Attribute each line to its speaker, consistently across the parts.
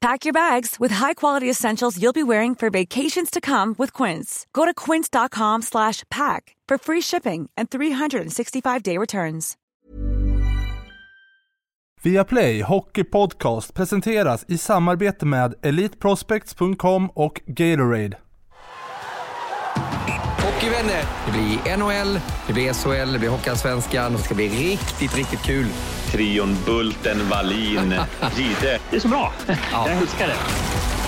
Speaker 1: Pack your bags with high-quality essentials you'll be wearing for vacations to come with Quince. Go to quince.com slash pack for free shipping and 365-day returns.
Speaker 2: Viaplay Hockey Podcast presenteras i samarbete med EliteProspects.com och Gatorade.
Speaker 3: Hockeyvänner, det blir NHL, det blir SHL, det blir Hockeyallsvenskan. Det ska bli riktigt, riktigt kul.
Speaker 4: Trion Bulten, Wallin, Gide.
Speaker 5: Det är så bra. Jag älskar det.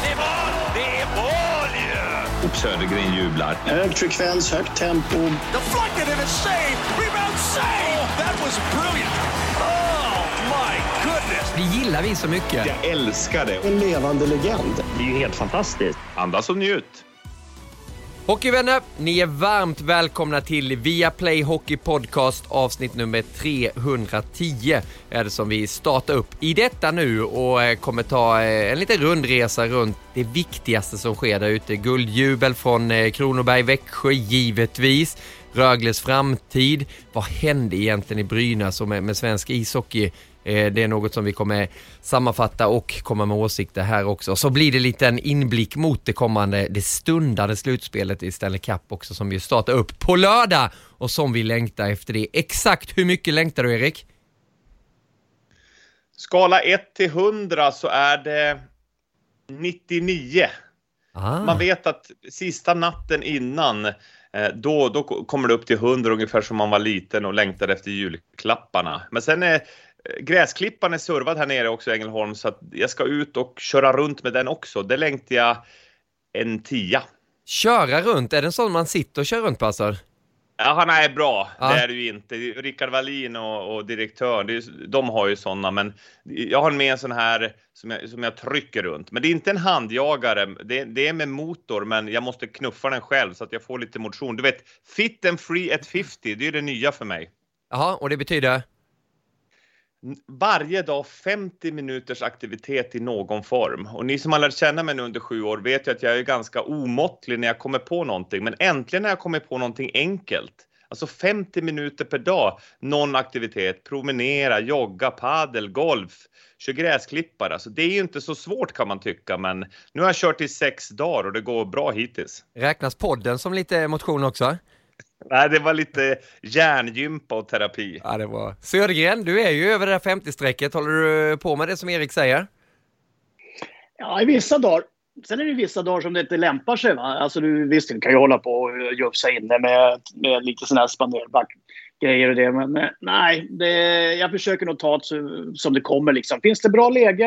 Speaker 6: Det är mål! Det är mål ju!
Speaker 4: Södergren jublar.
Speaker 7: Hög frekvens, högt tempo.
Speaker 6: Deflected and a save! Rebound save! Oh, that was brilliant! Oh, my goodness!
Speaker 3: Det gillar vi så mycket.
Speaker 4: Jag älskar det.
Speaker 7: En levande legend.
Speaker 5: Det är ju helt fantastiskt.
Speaker 4: Andas och njut.
Speaker 3: Hockeyvänner, ni är varmt välkomna till Viaplay Hockey Podcast avsnitt nummer 310 är det som vi startar upp i detta nu och eh, kommer ta eh, en liten rundresa runt det viktigaste som sker där ute. Guldjubel från eh, Kronoberg, Växjö givetvis. Rögles framtid. Vad hände egentligen i Brynäs och med, med svensk ishockey? Eh, Det är något som vi kommer sammanfatta och komma med åsikter här också. Så blir det lite en inblick mot det kommande, det stundande slutspelet i Stanley Cup också som vi startar upp på lördag och som vi längtar efter det. Exakt hur mycket längtar du Erik?
Speaker 4: Skala 1 till 100 så är det 99.
Speaker 3: Ah.
Speaker 4: Man vet att sista natten innan, eh, då, då kommer det upp till 100 ungefär som man var liten och längtade efter julklapparna. Men sen är gräsklippan är servad här nere också i Ängelholm så att jag ska ut och köra runt med den också. Det längtar jag en tia.
Speaker 3: Köra runt, är det en sån man sitter och kör runt på alltså?
Speaker 4: Ja, han är bra.
Speaker 3: Ja.
Speaker 4: Det är det ju inte. Rickard Wallin och, och direktören, är, de har ju sådana, men jag har med en sån här som jag, som jag trycker runt. Men det är inte en handjagare. Det, det är med motor, men jag måste knuffa den själv så att jag får lite motion. Du vet, fit and free at 50, det är ju det nya för mig.
Speaker 3: Jaha, och det betyder?
Speaker 4: Varje dag 50 minuters aktivitet i någon form. Och ni som har lärt känna mig nu under sju år vet ju att jag är ganska omåttlig när jag kommer på någonting. Men äntligen har jag kommit på någonting enkelt. Alltså 50 minuter per dag, någon aktivitet, promenera, jogga, paddel, golf, kör gräsklippare. Alltså det är ju inte så svårt kan man tycka, men nu har jag kört i sex dagar och det går bra hittills.
Speaker 3: Räknas podden som lite motion också?
Speaker 4: Nej, det var lite hjärngympa och terapi.
Speaker 3: Ja, det var. Södergren, du är ju över det där 50-strecket. Håller du på med det som Erik säger?
Speaker 5: Ja, i vissa dagar. Sen är det vissa dagar som det inte lämpar sig. Va? Alltså, du, visst, du kan ju hålla på och jufsa inne med, med lite sådana här spanderback-grejer och det. Men eh, nej, det, jag försöker nog ta det som det kommer. Liksom. Finns det bra läge,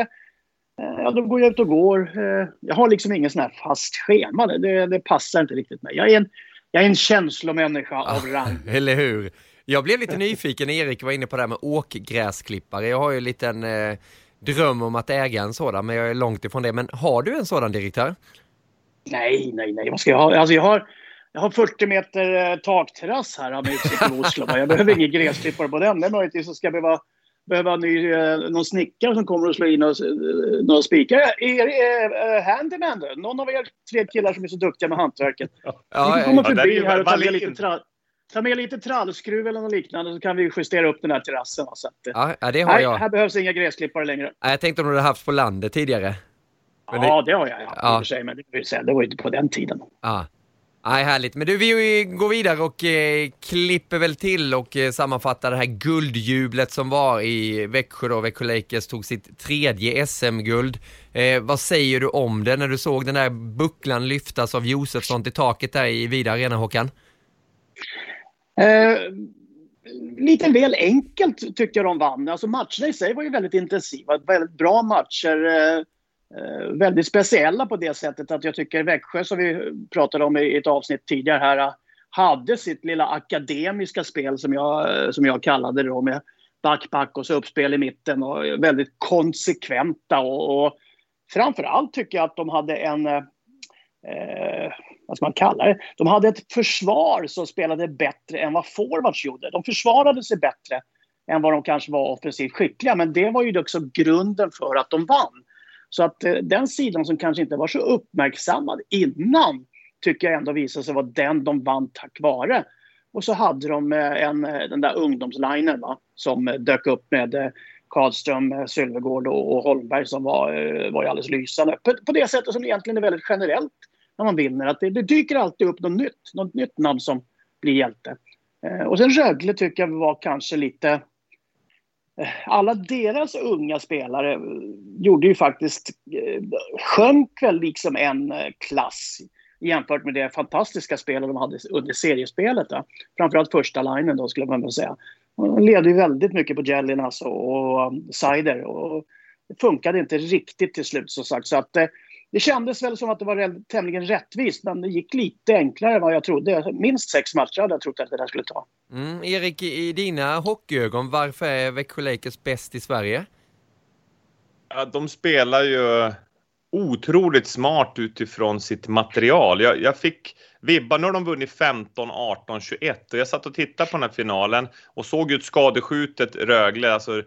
Speaker 5: eh, ja, då går jag ut och går. Eh, Jag har liksom ingen sån här fast schema. Det, det, det passar inte riktigt mig. Jag är en, jag är en känslomänniska av rang.
Speaker 3: Eller hur? Jag blev lite nyfiken när Erik var inne på det här med åkgräsklippare. Jag har ju en liten eh, dröm om att äga en sådan, men jag är långt ifrån det. Men har du en sådan direktör?
Speaker 5: Nej, nej, nej. Vad ska jag ha? Alltså jag har, jag har 40 meter eh, takterrass här med utsikt över Oslo. Jag behöver ingen gräsklippare på den. Det är möjligtvis så ska jag behöva, behöva ny, eh, någon snickare som kommer och slår in eh, några spikar. Er, eh, eh, handyman då? Någon av er tre killar som är så duktiga med hantverket. Ni
Speaker 3: Ja,
Speaker 5: kan
Speaker 3: ja,
Speaker 5: komma
Speaker 4: ja, är
Speaker 5: förbi här och ta med, lite tra, ta med lite trallskruv eller något liknande så kan vi justera upp den här terrassen. Så att,
Speaker 3: ja, det har
Speaker 5: nej,
Speaker 3: jag.
Speaker 5: här behövs inga gräsklippare längre.
Speaker 3: Ja, Jag tänkte om du hade haft på landet tidigare. Men det-
Speaker 5: Ja, det har jag haft
Speaker 3: Ja.
Speaker 5: i och för sig, men det, det var ju inte på den tiden.
Speaker 3: Ja. Nej, härligt. Men du, vi går vidare och eh, klipper väl till och eh, sammanfattar det här guldjublet som var i Växjö då. Växjö Lakers tog sitt tredje SM-guld. Eh, vad säger du om det när du såg den där bucklan lyftas av Josefsson till taket där i Vida Arena, Håkan?
Speaker 5: Eh, lite väl enkelt tyckte jag de vann. Alltså matcherna i sig var ju väldigt intensiva. Väldigt bra matcher. Eh, Eh, väldigt speciella på det sättet att jag tycker Växjö, som vi pratade om i ett avsnitt tidigare här, hade sitt lilla akademiska spel som jag, eh, som jag kallade det då med back-back och så uppspel i mitten och väldigt konsekventa och, och framförallt tycker jag att de hade en eh, eh, vad ska man kalla det? De hade ett försvar som spelade bättre än vad forwards gjorde. De försvarade sig bättre än vad de kanske var offensivt skickliga. Men det var ju också grunden för att de vann. Så att eh, den sidan som kanske inte var så uppmärksammad innan tycker jag ändå visade sig vara den de vann tack vare. Och så hade de eh, en, eh, den där ungdomslinen va, som dök upp med Karlström, Sylvegård och, Holmberg som var, var alldeles lysande. På, på det sättet som egentligen är väldigt generellt när man vinner. Att det, det dyker alltid upp något nytt, något nytt namn som blir hjälte. Och sen Rögle tycker jag var kanske lite... Alla deras unga spelare gjorde ju faktiskt... Eh, sjönk väl liksom en eh, klass jämfört med det fantastiska spelet de hade under seriespelet. Då. Framförallt första linjen då skulle man väl säga. De levde ju väldigt mycket på Jellinas och, och um, Cider. Och det funkade inte riktigt till slut som sagt. Så att, eh, det kändes väl som att det var tämligen rättvist, men det gick lite enklare än vad jag trodde. Minst sex matcher hade jag trott att det där skulle ta.
Speaker 3: Mm, Erik, i dina hockeyögon, varför är Växjö Lakers bäst i Sverige?
Speaker 4: Ja, de spelar ju otroligt smart utifrån sitt material. Jag, jag fick vibbar, nu har de vunnit 15, 18, 21 och jag satt och tittade på den här finalen och såg ju ett skadeskjutet Rögle, alltså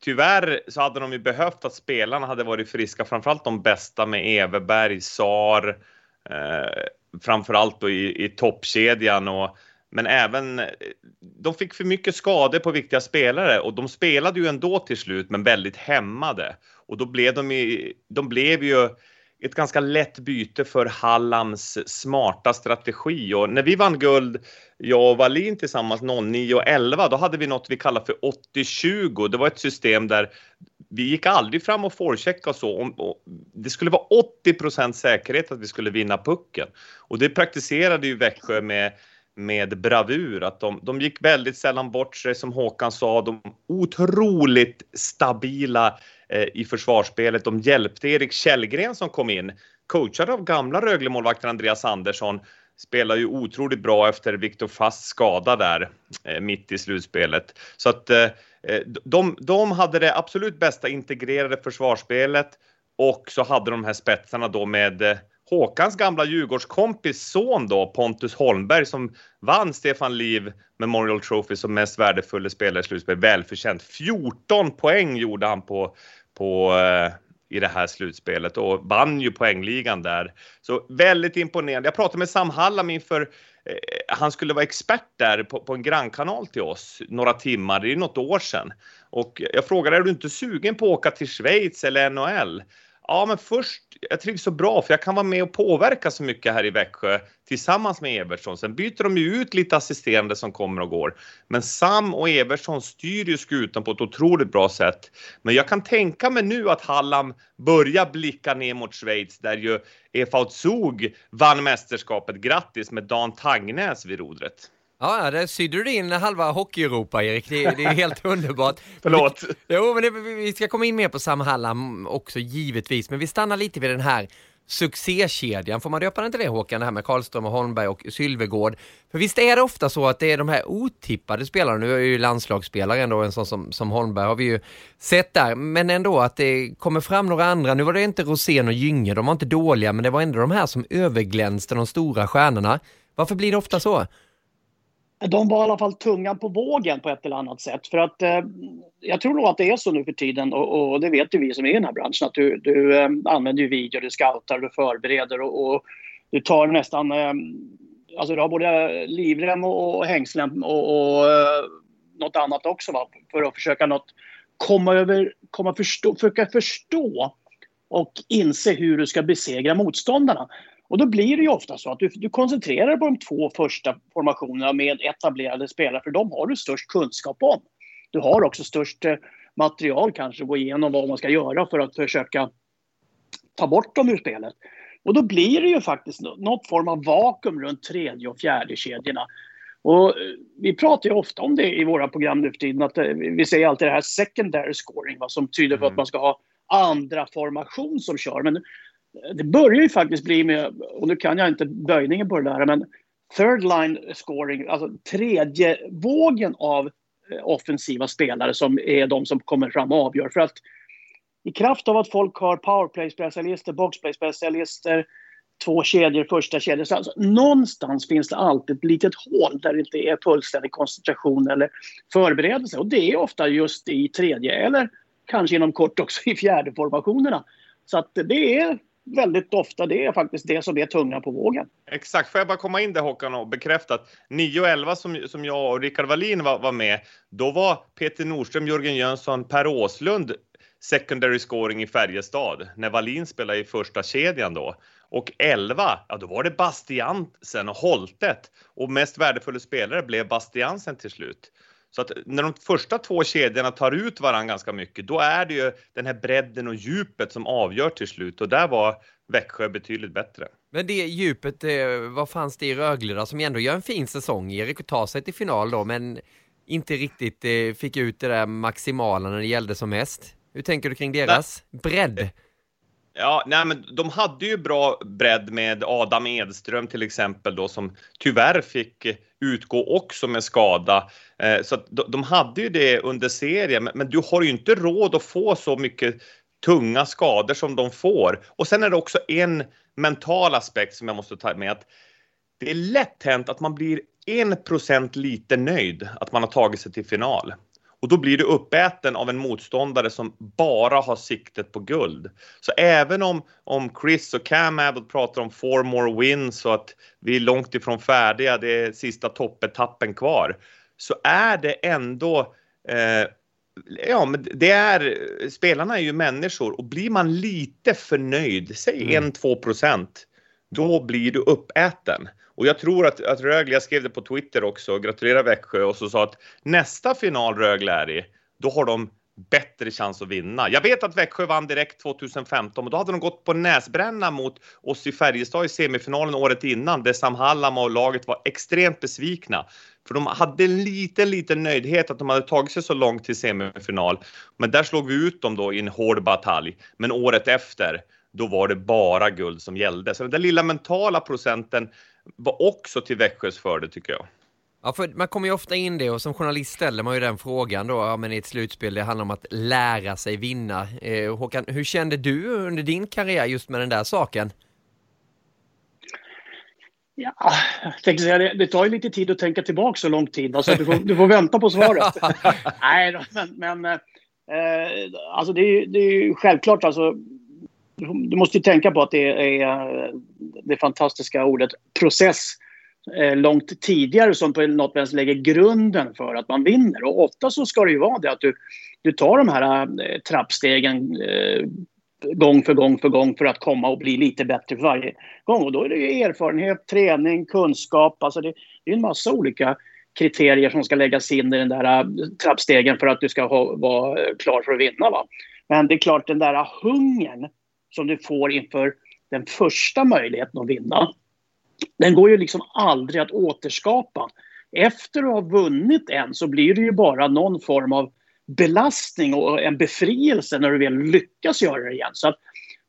Speaker 4: Tyvärr så hade de ju behövt att spelarna hade varit friska, framförallt de bästa med Everberg, Sar, eh, framförallt då i, i toppkedjan och men även eh, de fick för mycket skador på viktiga spelare och de spelade ju ändå till slut, men väldigt hämmade och då blev de ju. De blev ju ett ganska lätt byte för Hallams smarta strategi och när vi vann guld, jag och Wallin tillsammans 09 och 11, då hade vi något vi kallar för 80-20. Det var ett system där vi gick aldrig fram och forecheckade och så. Och det skulle vara 80% säkerhet att vi skulle vinna pucken och det praktiserade ju Växjö med med bravur. Att de, de gick väldigt sällan bort sig som Håkan sa. De otroligt stabila eh, i försvarsspelet. De hjälpte Erik Källgren som kom in, coachad av gamla Röglemålvakten Andreas Andersson. Spelar ju otroligt bra efter Viktor Fast skada där eh, mitt i slutspelet. Så att eh, eh, de, de hade det absolut bästa integrerade försvarsspelet och så hade de här spetsarna då med eh, Håkans gamla Djurgårdskompis son då, Pontus Holmberg, som vann Stefan Liv Memorial Trophy som mest värdefulla spelare i slutspelet. Välförtjänt. 14 poäng gjorde han på, på eh, i det här slutspelet och vann ju poängligan där. Så väldigt imponerande. Jag pratade med Sam Hallam inför eh, han skulle vara expert där på, på en grannkanal till oss några timmar, det är något år sedan. Och jag frågade, är du inte sugen på att åka till Schweiz eller NHL? Ja, men först, jag trivs så bra för jag kan vara med och påverka så mycket här i Växjö tillsammans med Evertsson. Sen byter de ju ut lite assisterande som kommer och går. Men Sam och Evertsson styr ju skutan på ett otroligt bra sätt. Men jag kan tänka mig nu att Hallam börjar blicka ner mot Schweiz där ju Efaut Zug vann mästerskapet. Grattis med Dan Tangnäs vid rodret.
Speaker 3: Ja, där sydde du in halva Hockey-Europa, Erik. Det, det är helt underbart.
Speaker 4: Förlåt.
Speaker 3: Jo, men det, vi ska komma in mer på Sam Hallam också, givetvis. Men vi stannar lite vid den här succékedjan, får man döpa den till det Håkan, det här med Karlström och Holmberg och Sylvegård? För visst är det ofta så att det är de här otippade spelarna, nu är ju landslagsspelare ändå, en sån som, som Holmberg har vi ju sett där, men ändå att det kommer fram några andra, nu var det inte Rosén och Gynge, de var inte dåliga, men det var ändå de här som överglänste de stora stjärnorna. Varför blir det ofta så?
Speaker 5: De var i alla fall tungan på vågen på ett eller annat sätt. För att eh, jag tror nog att det är så nu för tiden och, och det vet ju vi som är i den här branschen att du, du eh, använder ju video, du scoutar, du förbereder och, och du tar nästan, eh, alltså du har både livrem och, och hängslen och, och eh, något annat också va? för att försöka något, komma över, komma förstå, försöka förstå och inse hur du ska besegra motståndarna. Och då blir det ju ofta så att du, du koncentrerar dig på de två första formationerna med etablerade spelare, för de har du störst kunskap om. Du har också störst eh, material kanske att gå igenom vad man ska göra för att försöka ta bort dem ur spelet. Och då blir det ju faktiskt något form av vakuum runt tredje och fjärde kedjorna. Och vi pratar ju ofta om det i våra program nu för tiden. Att vi säger alltid det här secondary scoring va, som tyder på mm. att man ska ha andra formation som kör. Men det börjar ju faktiskt bli med, och nu kan jag inte böjningen på det där, men third line scoring, alltså tredje vågen av eh, offensiva spelare som är de som kommer fram och avgör. För att i kraft av att folk har powerplay-specialister, boxplay-specialister, två kedjor, första kedjor. Så alltså, någonstans finns det alltid ett litet hål där det inte är fullständig koncentration eller förberedelse. Och det är ofta just i tredje eller kanske inom kort också i fjärde formationerna. Så att det är väldigt ofta det är faktiskt det som är tunga på vågen.
Speaker 4: Exakt, får jag bara komma in där Håkan och bekräfta att 9 och 11 som, som jag och Rickard Wallin var, var med, då var Peter Nordström, Jörgen Jönsson, Per Åslund secondary scoring i Färjestad när Wallin spelade i första kedjan då. Och 11, ja då var det Bastiansen och Holtet och mest värdefulla spelare blev Bastiansen till slut. Så att när de första två kedjorna tar ut varandra ganska mycket, då är det ju den här bredden och djupet som avgör till slut och där var Växjö betydligt bättre.
Speaker 3: Men det djupet, eh, vad fanns det i Rögle då, som ändå gör en fin säsong, Erik, och tar sig till final då, men inte riktigt eh, fick ut det där maximala när det gällde som mest? Hur tänker du kring deras nej. bredd?
Speaker 4: Ja, nej, men de hade ju bra bredd med Adam Edström till exempel då som tyvärr fick eh, utgå också med skada. Eh, så de hade ju det under serien, men du har ju inte råd att få så mycket tunga skador som de får. Och sen är det också en mental aspekt som jag måste ta med att det är lätt hänt att man blir en procent lite nöjd att man har tagit sig till final. Och då blir du uppäten av en motståndare som bara har siktet på guld. Så även om, om Chris och Cam Abbott pratar om four more wins och att vi är långt ifrån färdiga, det är sista toppetappen kvar, så är det ändå eh, Ja, men det är, spelarna är ju människor och blir man lite förnöjd, säg mm. 1-2 procent, då blir du uppäten. Och jag tror att, att Rögle, jag skrev det på Twitter också, gratulerar Växjö och så sa att nästa final Rögle är i, då har de bättre chans att vinna. Jag vet att Växjö vann direkt 2015 och då hade de gått på näsbränna mot oss i Färjestad i semifinalen året innan där Sam Hallam och laget var extremt besvikna. För de hade en liten, liten nöjdhet att de hade tagit sig så långt till semifinal. Men där slog vi ut dem då i en hård batalj. Men året efter, då var det bara guld som gällde. Så den där lilla mentala procenten var också till Växjös fördel tycker jag.
Speaker 3: Ja, för man kommer ju ofta in det och som journalist ställer man ju den frågan då, ja men i ett slutspel, det handlar om att lära sig vinna. Eh, Håkan, hur kände du under din karriär just med den där saken?
Speaker 5: Ja, jag tänkte säga det, det tar ju lite tid att tänka tillbaka så lång tid, alltså du får, du får vänta på svaret. Nej, då, men, men eh, alltså det är, det är ju självklart alltså du måste ju tänka på att det är det fantastiska ordet process eh, långt tidigare som på något vis lägger grunden för att man vinner. Och ofta så ska det ju vara det att du, du tar de här eh, trappstegen eh, gång för gång för gång för att komma och bli lite bättre för varje gång. Och då är det ju erfarenhet, träning, kunskap. Alltså det, det är en massa olika kriterier som ska läggas in i den där eh, trappstegen för att du ska ha, vara klar för att vinna. Va? Men det är klart, den där hungern som du får inför den första möjligheten att vinna, den går ju liksom aldrig att återskapa. Efter att ha vunnit en så blir det ju bara någon form av belastning och en befrielse när du väl lyckas göra det igen. Så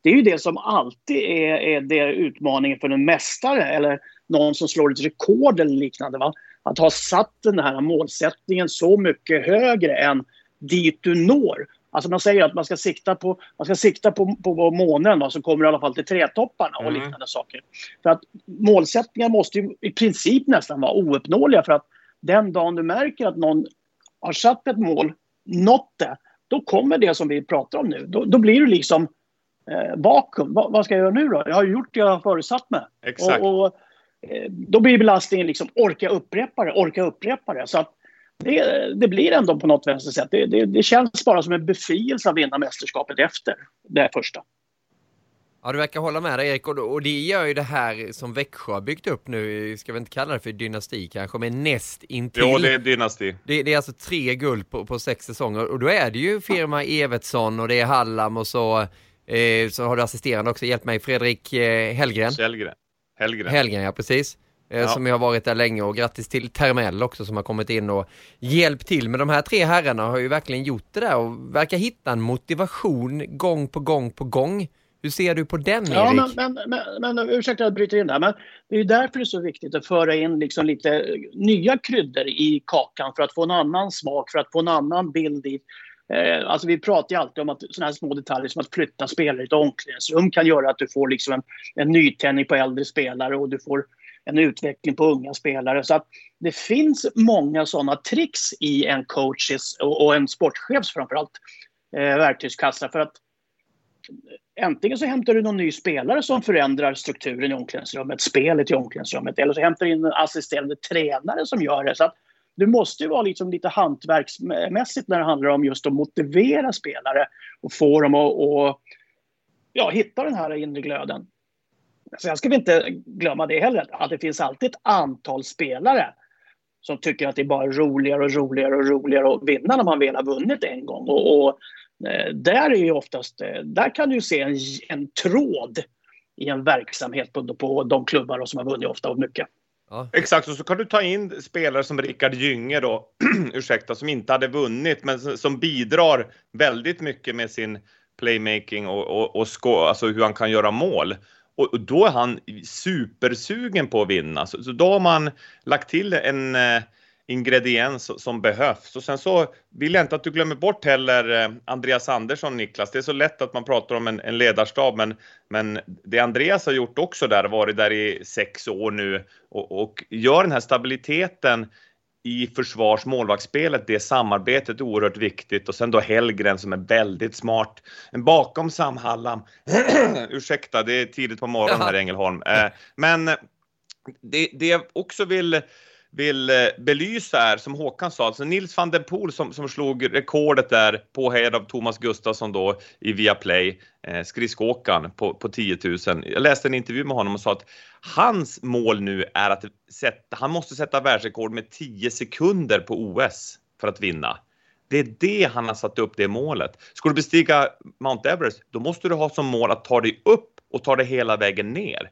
Speaker 5: det är ju det som alltid är, är det utmaningen för en mästare eller någon som slår ett rekord eller liknande. Va? Att ha satt den här målsättningen så mycket högre än dit du når. Alltså man säger att man ska sikta på, man ska sikta på, på månen va, så kommer du i alla fall till trätopparna och mm. liknande saker. För att målsättningar måste ju i princip nästan vara ouppnåeliga för att den dagen du märker att någon har satt ett mål, nått det, då kommer det som vi pratar om nu. Då, då blir du liksom eh, vakuum. Va, vad ska jag göra nu då? Jag har gjort det jag har förutsatt mig.
Speaker 4: Exakt.
Speaker 5: Och, och eh, då blir belastningen liksom orka upprepa det, orka upprepa det. Så att det, det, blir ändå på något vänster sätt. Det, det, det, känns bara som en befrielse att vinna mästerskapet efter det första.
Speaker 3: Ja, du verkar hålla med dig Erik och, och det gör ju det här som Växjö har byggt upp nu, ska vi inte kalla det för dynasti kanske, men näst intill.
Speaker 4: Jo, det är dynasti.
Speaker 3: Det, det är alltså tre guld på, på, sex säsonger och då är det ju firma Evertsson och det är Hallam och så, eh, så har du assisterande också, hjälp mig, Fredrik eh, Hellgren.
Speaker 4: Hellgren. Hellgren.
Speaker 3: Hellgren, ja precis. Eh,
Speaker 4: Ja.
Speaker 3: som ju har varit där länge och grattis till Termell också som har kommit in och hjälpt till. Men de här tre herrarna har ju verkligen gjort det där och verkar hitta en motivation gång på gång på gång. Hur ser du på den Erik?
Speaker 5: Ja, men, men, men, men ursäkta att jag bryter in där, men det är ju därför det är så viktigt att föra in liksom lite nya kryddor i kakan för att få en annan smak, för att få en annan bild i Eh, alltså vi pratar ju alltid om att sådana här små detaljer som att flytta spelare i ett omklädningsrum kan göra att du får liksom en, en nytändning på äldre spelare och du får en utveckling på unga spelare. Så att det finns många sådana tricks i en coaches och, en sportchefs framförallt eh, verktygskassa. För att Äntligen så hämtar du någon ny spelare som förändrar strukturen i omklädningsrummet, spelet i omklädningsrummet. Eller så hämtar du in en assisterande tränare som gör det. Så att du måste ju vara liksom lite hantverksmässigt när det handlar om just att motivera spelare och få dem att och, ja, hitta den här inre glöden. Sen ska vi inte glömma det heller, att det finns alltid ett antal spelare som tycker att det är bara roligare och roligare och roligare att vinna när man väl har vunnit en gång. Och, och eh, där är ju oftast, eh, där kan du se en, en tråd i en verksamhet på, på de klubbar som har vunnit ofta och mycket.
Speaker 3: Ja.
Speaker 4: Exakt, och så kan du ta in spelare som Rickard Gynge då, ursäkta, som inte hade vunnit men som bidrar väldigt mycket med sin playmaking och, och, och sko, alltså hur han kan göra mål. Och, och då är han supersugen på att vinna. Så, så då har man lagt till en eh, ingrediens som behövs. Och sen så vill jag inte att du glömmer bort heller eh, Andreas Andersson, Niklas. Det är så lätt att man pratar om en, en ledarstab, men, men det Andreas har gjort också där, varit där i sex år nu och, och gör den här stabiliteten i försvars målvaktsspelet, det samarbetet är oerhört viktigt. Och sen då Hellgren som är väldigt smart. Bakom Sam Hallam, ursäkta det är tidigt på morgonen här i Ängelholm, eh, men det, det jag också vill vill eh, belysa är, som Håkan sa, alltså Nils van den Poel som, som slog rekordet där påhejad av Thomas Gustafsson då i Viaplay, eh, skridskoåkaren på, på 10 000. Jag läste en intervju med honom och sa att hans mål nu är att sätta, han måste sätta världsrekord med 10 sekunder på OS för att vinna. Det är det han har satt upp, det målet. Ska du bestiga Mount Everest, då måste du ha som mål att ta dig upp och ta dig hela vägen ner.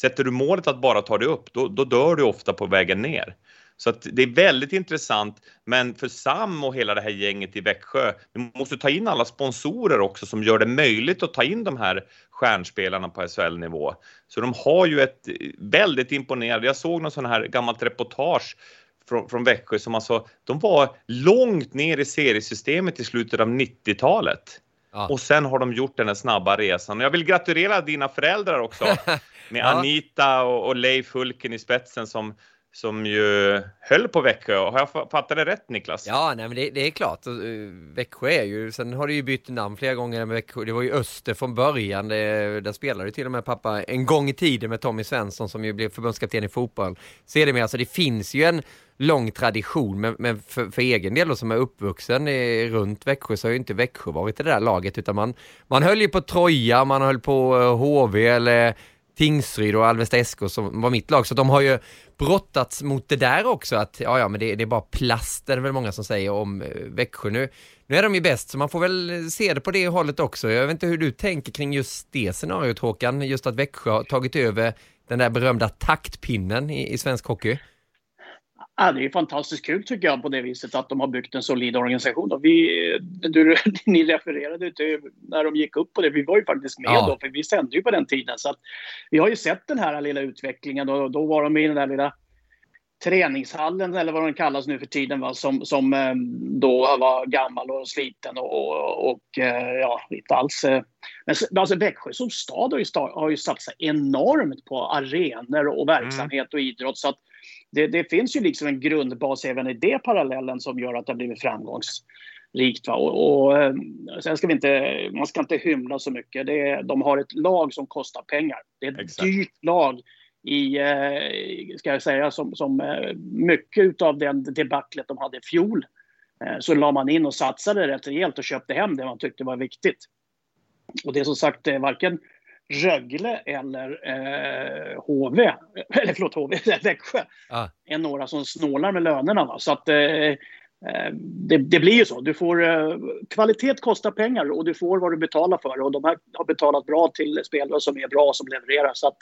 Speaker 4: Sätter du målet att bara ta dig upp, då, då dör du ofta på vägen ner. Så att det är väldigt intressant, men för Sam och hela det här gänget i Växjö, vi måste ta in alla sponsorer också som gör det möjligt att ta in de här stjärnspelarna på SHL-nivå. Så de har ju ett väldigt imponerande, jag såg någon sån här gammalt reportage från, från Växjö som alltså, de var långt ner i seriesystemet i slutet av 90-talet.
Speaker 3: Ja.
Speaker 4: Och sen har de gjort den här snabba resan. Och jag vill gratulera dina föräldrar också med
Speaker 3: Ja.
Speaker 4: Anita och, och Leif Hulken i spetsen som, som ju höll på Växjö. Har jag fattat det rätt Niklas?
Speaker 3: Ja, nej, men det, det är klart. Eh, Växjö är ju, sen har det ju bytt namn flera gånger med Växjö. Det var ju Öster från början. Det, där spelade ju till och med pappa en gång i tiden med Tommy Svensson som ju blev förbundskapten i fotboll. Sedermera, alltså det finns ju en lång tradition, men, men för, för egen del då, som är uppvuxen i, runt Växjö så har ju inte Växjö varit det där laget utan man, man höll ju på Troja, man höll på eh, HV eller Tingsryd och Alvesta SK som var mitt lag, så de har ju brottats mot det där också, att ja, ja, men det, det är bara plast, är det väl många som säger om eh, Växjö nu. Nu är de ju bäst, så man får väl se det på det hållet också. Jag vet inte hur du tänker kring just det scenariot Håkan, just att Växjö har tagit över den där berömda taktpinnen i, i svensk hockey.
Speaker 5: Ja, det är fantastiskt kul tycker jag på det viset att de har byggt en solid organisation. Och vi, du, ni refererade till när de gick upp på det. Vi var ju faktiskt med
Speaker 3: Ja.
Speaker 5: då, för vi sände ju på den tiden. Så att vi har ju sett den här lilla utvecklingen och då var de i den där lilla träningshallen eller vad den kallas nu för tiden va? Som, som eh, då var gammal och sliten och, och, och eh, ja, inte alls. eh. Men alltså Växjö som stad har ju, har ju satsat enormt på arenor och verksamhet och idrott. Så att det, det finns ju liksom en grundbas även i det parallellen som gör att det har blivit framgångsrikt. Va? Och, och, eh, sen ska vi inte, man ska inte hymla så mycket. Det är, de har ett lag som kostar pengar. Det är ett
Speaker 4: Exakt.
Speaker 5: dyrt lag i, eh, ska jag säga, som, som eh, mycket av den debaclet de hade i fjol. Eh, så la man in och satsade rätt rejält och köpte hem det man tyckte var viktigt. Och det är som sagt varken Rögle eller eh, HV, eller förlåt HV, Växjö,
Speaker 3: Ja.
Speaker 5: är några som snålar med lönerna. Va? Så att eh, Eh, det, det, blir ju så. Du får, eh, kvalitet kostar pengar och du får vad du betalar för. Och de här har betalat bra till spelare som är bra och som levererar. Så att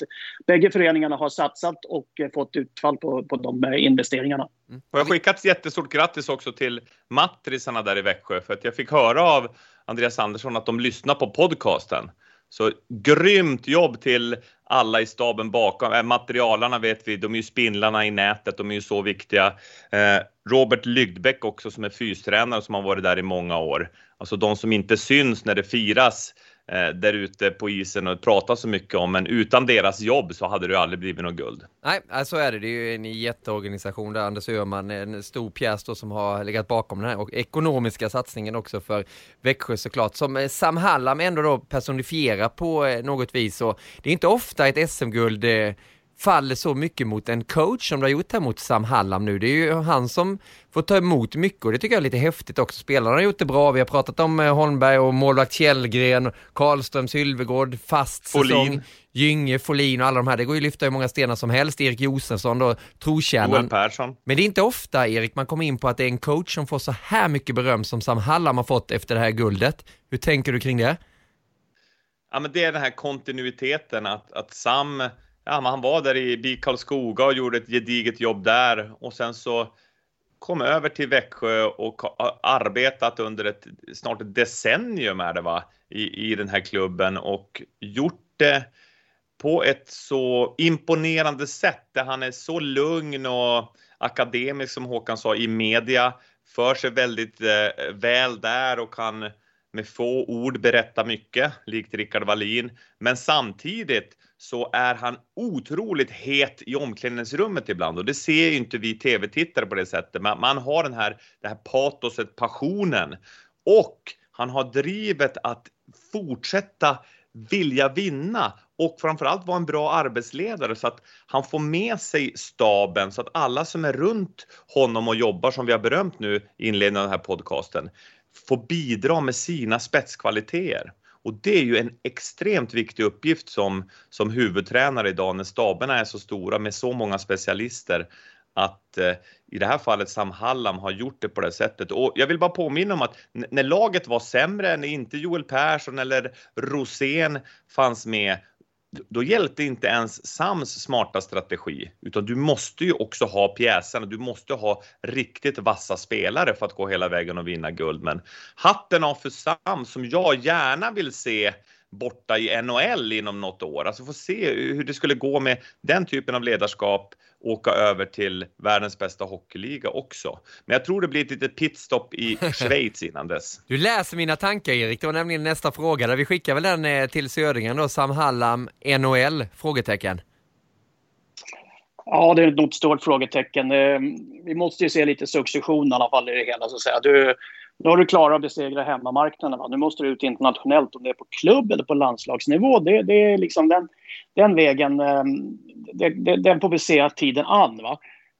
Speaker 5: bägge föreningarna har satsat och fått utfall på, på de investeringarna.
Speaker 4: Mm. Och jag skickar ett jättestort grattis också till Matrisarna där i Växjö för att jag fick höra av Andreas Andersson att de lyssnar på podcasten. Så grymt jobb till alla i staben bakom. Äh, materialarna vet vi, de är ju spindlarna i nätet, de är ju så viktiga. Eh, Robert Lygdbäck också som är fystränare som har varit där i många år. Alltså de som inte syns när det firas eh, Eh, där ute på isen och pratar så mycket om, men utan deras jobb så hade det aldrig blivit något guld.
Speaker 3: Nej, så är det. Det är ju en jätteorganisation där Anders Öhman, en stor pjäs då som har legat bakom den här och ekonomiska satsningen också för Växjö såklart, som eh, Sam Hallam ändå då personifierar på eh, något vis och det är inte ofta ett SM-guld faller så mycket mot en coach som du har gjort här mot Sam Hallam nu. Det är ju han som får ta emot mycket och det tycker jag är lite häftigt också. Spelarna har gjort det bra. Vi har pratat om eh, Holmberg och målvakt Källgren, Karlström, Sylvegård, fast Folin. säsong. Gynge, Folin och alla de här. Det går ju att lyfta hur många stenar som helst. Erik Josefsson då, trotjänaren.
Speaker 4: Persson.
Speaker 3: Men det är inte ofta, Erik, man kommer in på att det är en coach som får så här mycket beröm som Sam Hallam har fått efter det här guldet. Hur tänker du kring det?
Speaker 4: Ja, men det är den här kontinuiteten att, att Sam ja, men han var där i BIK Karlskoga och gjorde ett gediget jobb där. Och sen så kom över till Växjö och har arbetat under ett snart ett decennium är det va i, i den här klubben och gjort det på ett så imponerande sätt där han är så lugn och akademisk som Håkan sa i media, för sig väldigt eh, väl där och kan med få ord berätta mycket, likt Rickard Wallin. Men samtidigt så är han otroligt het i omklädningsrummet ibland och det ser ju inte vi tv-tittare på det sättet. Men man har den här, det här patoset, passionen och han har drivet att fortsätta vilja vinna och framförallt vara en bra arbetsledare så att han får med sig staben så att alla som är runt honom och jobbar som vi har berömt nu i inledningen av den här podcasten får bidra med sina spetskvaliteter. Och det är ju en extremt viktig uppgift som, som huvudtränare idag när staberna är så stora med så många specialister att eh, i det här fallet Sam Hallam har gjort det på det sättet. Och jag vill bara påminna om att när laget var sämre, när inte Joel Persson eller Rosén fanns med, då hjälpte inte ens Sams smarta strategi, utan du måste ju också ha pjäserna. Du måste ha riktigt vassa spelare för att gå hela vägen och vinna guld. Men hatten av för Sam som jag gärna vill se borta i NHL inom något år. Alltså få se hur det skulle gå med den typen av ledarskap åka över till världens bästa hockeyliga också. Men jag tror det blir ett litet pitstop i Schweiz innan dess.
Speaker 3: Du läser mina tankar Erik, det var nämligen nästa fråga där vi skickar väl den eh, till Södringen då, Sam Hallam, NHL? Frågetecken.
Speaker 5: Ja, det är nog ett stort frågetecken. Eh, vi måste ju se lite succession i alla fall i det hela. Så att säga. Du, nu har du klarat att besegra hemmamarknaden. Va? Nu måste du ut internationellt, om det är på klubb eller på landslagsnivå. Det, det är liksom den, den vägen, ehm, det, det, den får vi se tiden an. Va?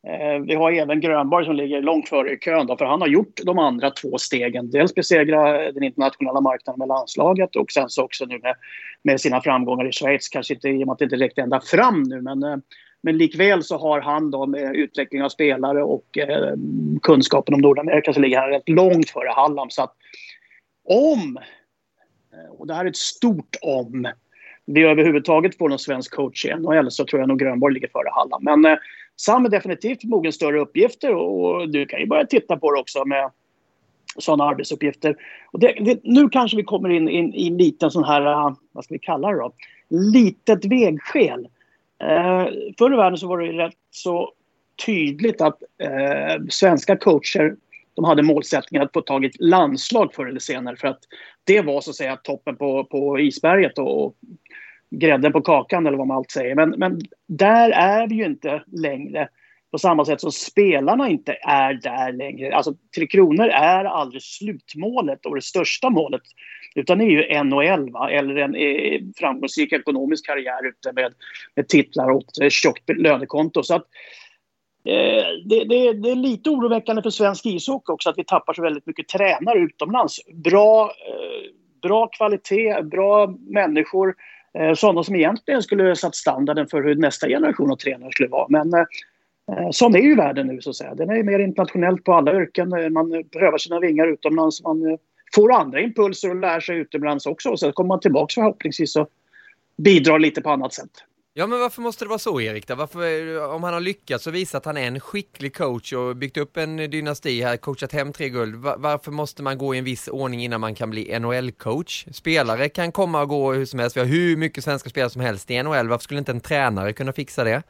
Speaker 5: Eh, vi har även Grönborg som ligger långt före i kön, då, för han har gjort de andra två stegen. Dels besegra den internationella marknaden med landslaget och sen så också nu med, med sina framgångar i Schweiz. Kanske inte i och med att det inte räckte ända fram nu, men eh, men likväl så har han då med utveckling av spelare och eh, kunskapen om Nordamerika så ligger han rätt långt före Hallam. Så att om, eh, och det här är ett stort om, vi överhuvudtaget får någon svensk coach i NHL så tror jag nog Grönborg ligger före Hallam. Men eh, Sam är definitivt mogen större uppgifter och du kan ju börja titta på det också med sådana arbetsuppgifter. Och det, det, nu kanske vi kommer in i en liten sån här, eh, vad ska vi kalla det då, litet vägskäl. Eh, förr i världen så var det rätt så tydligt att eh, svenska coacher de hade målsättningen att få tag i ett landslag förr eller senare för att det var så att säga toppen på, på isberget och, och grädden på kakan eller vad man allt säger. Men, men där är vi ju inte längre på samma sätt som spelarna inte är där längre. Alltså Tre Kronor är aldrig slutmålet och det största målet. Utan det är ju NHL, va? eller en eh, framgångsrik ekonomisk karriär ute med, med titlar och ett tjockt lönekonto. Så att, eh, det, det, det, är lite oroväckande för svensk ishockey också att vi tappar så väldigt mycket tränare utomlands. Bra, eh, bra kvalitet, bra människor. Eh, sådana som egentligen skulle satt standarden för hur nästa generation av tränare skulle vara. Men eh, Eh, sån är ju världen nu så att säga. Den är mer internationellt på alla yrken. Eh, man eh, prövar sina vingar utomlands. Man får andra impulser och lär sig utomlands också. Och sen kommer man tillbaka förhoppningsvis och bidrar lite på annat sätt.
Speaker 3: Ja men varför måste det vara så Erik då? Varför, om han har lyckats och visat att han är en skicklig coach och byggt upp en dynasti här, coachat hem tre guld. Varför måste man gå i en viss ordning innan man kan bli NHL-coach? Spelare kan komma och gå hur som helst. Vi har hur mycket svenska spelare som helst i NHL. Varför skulle inte en tränare kunna fixa det?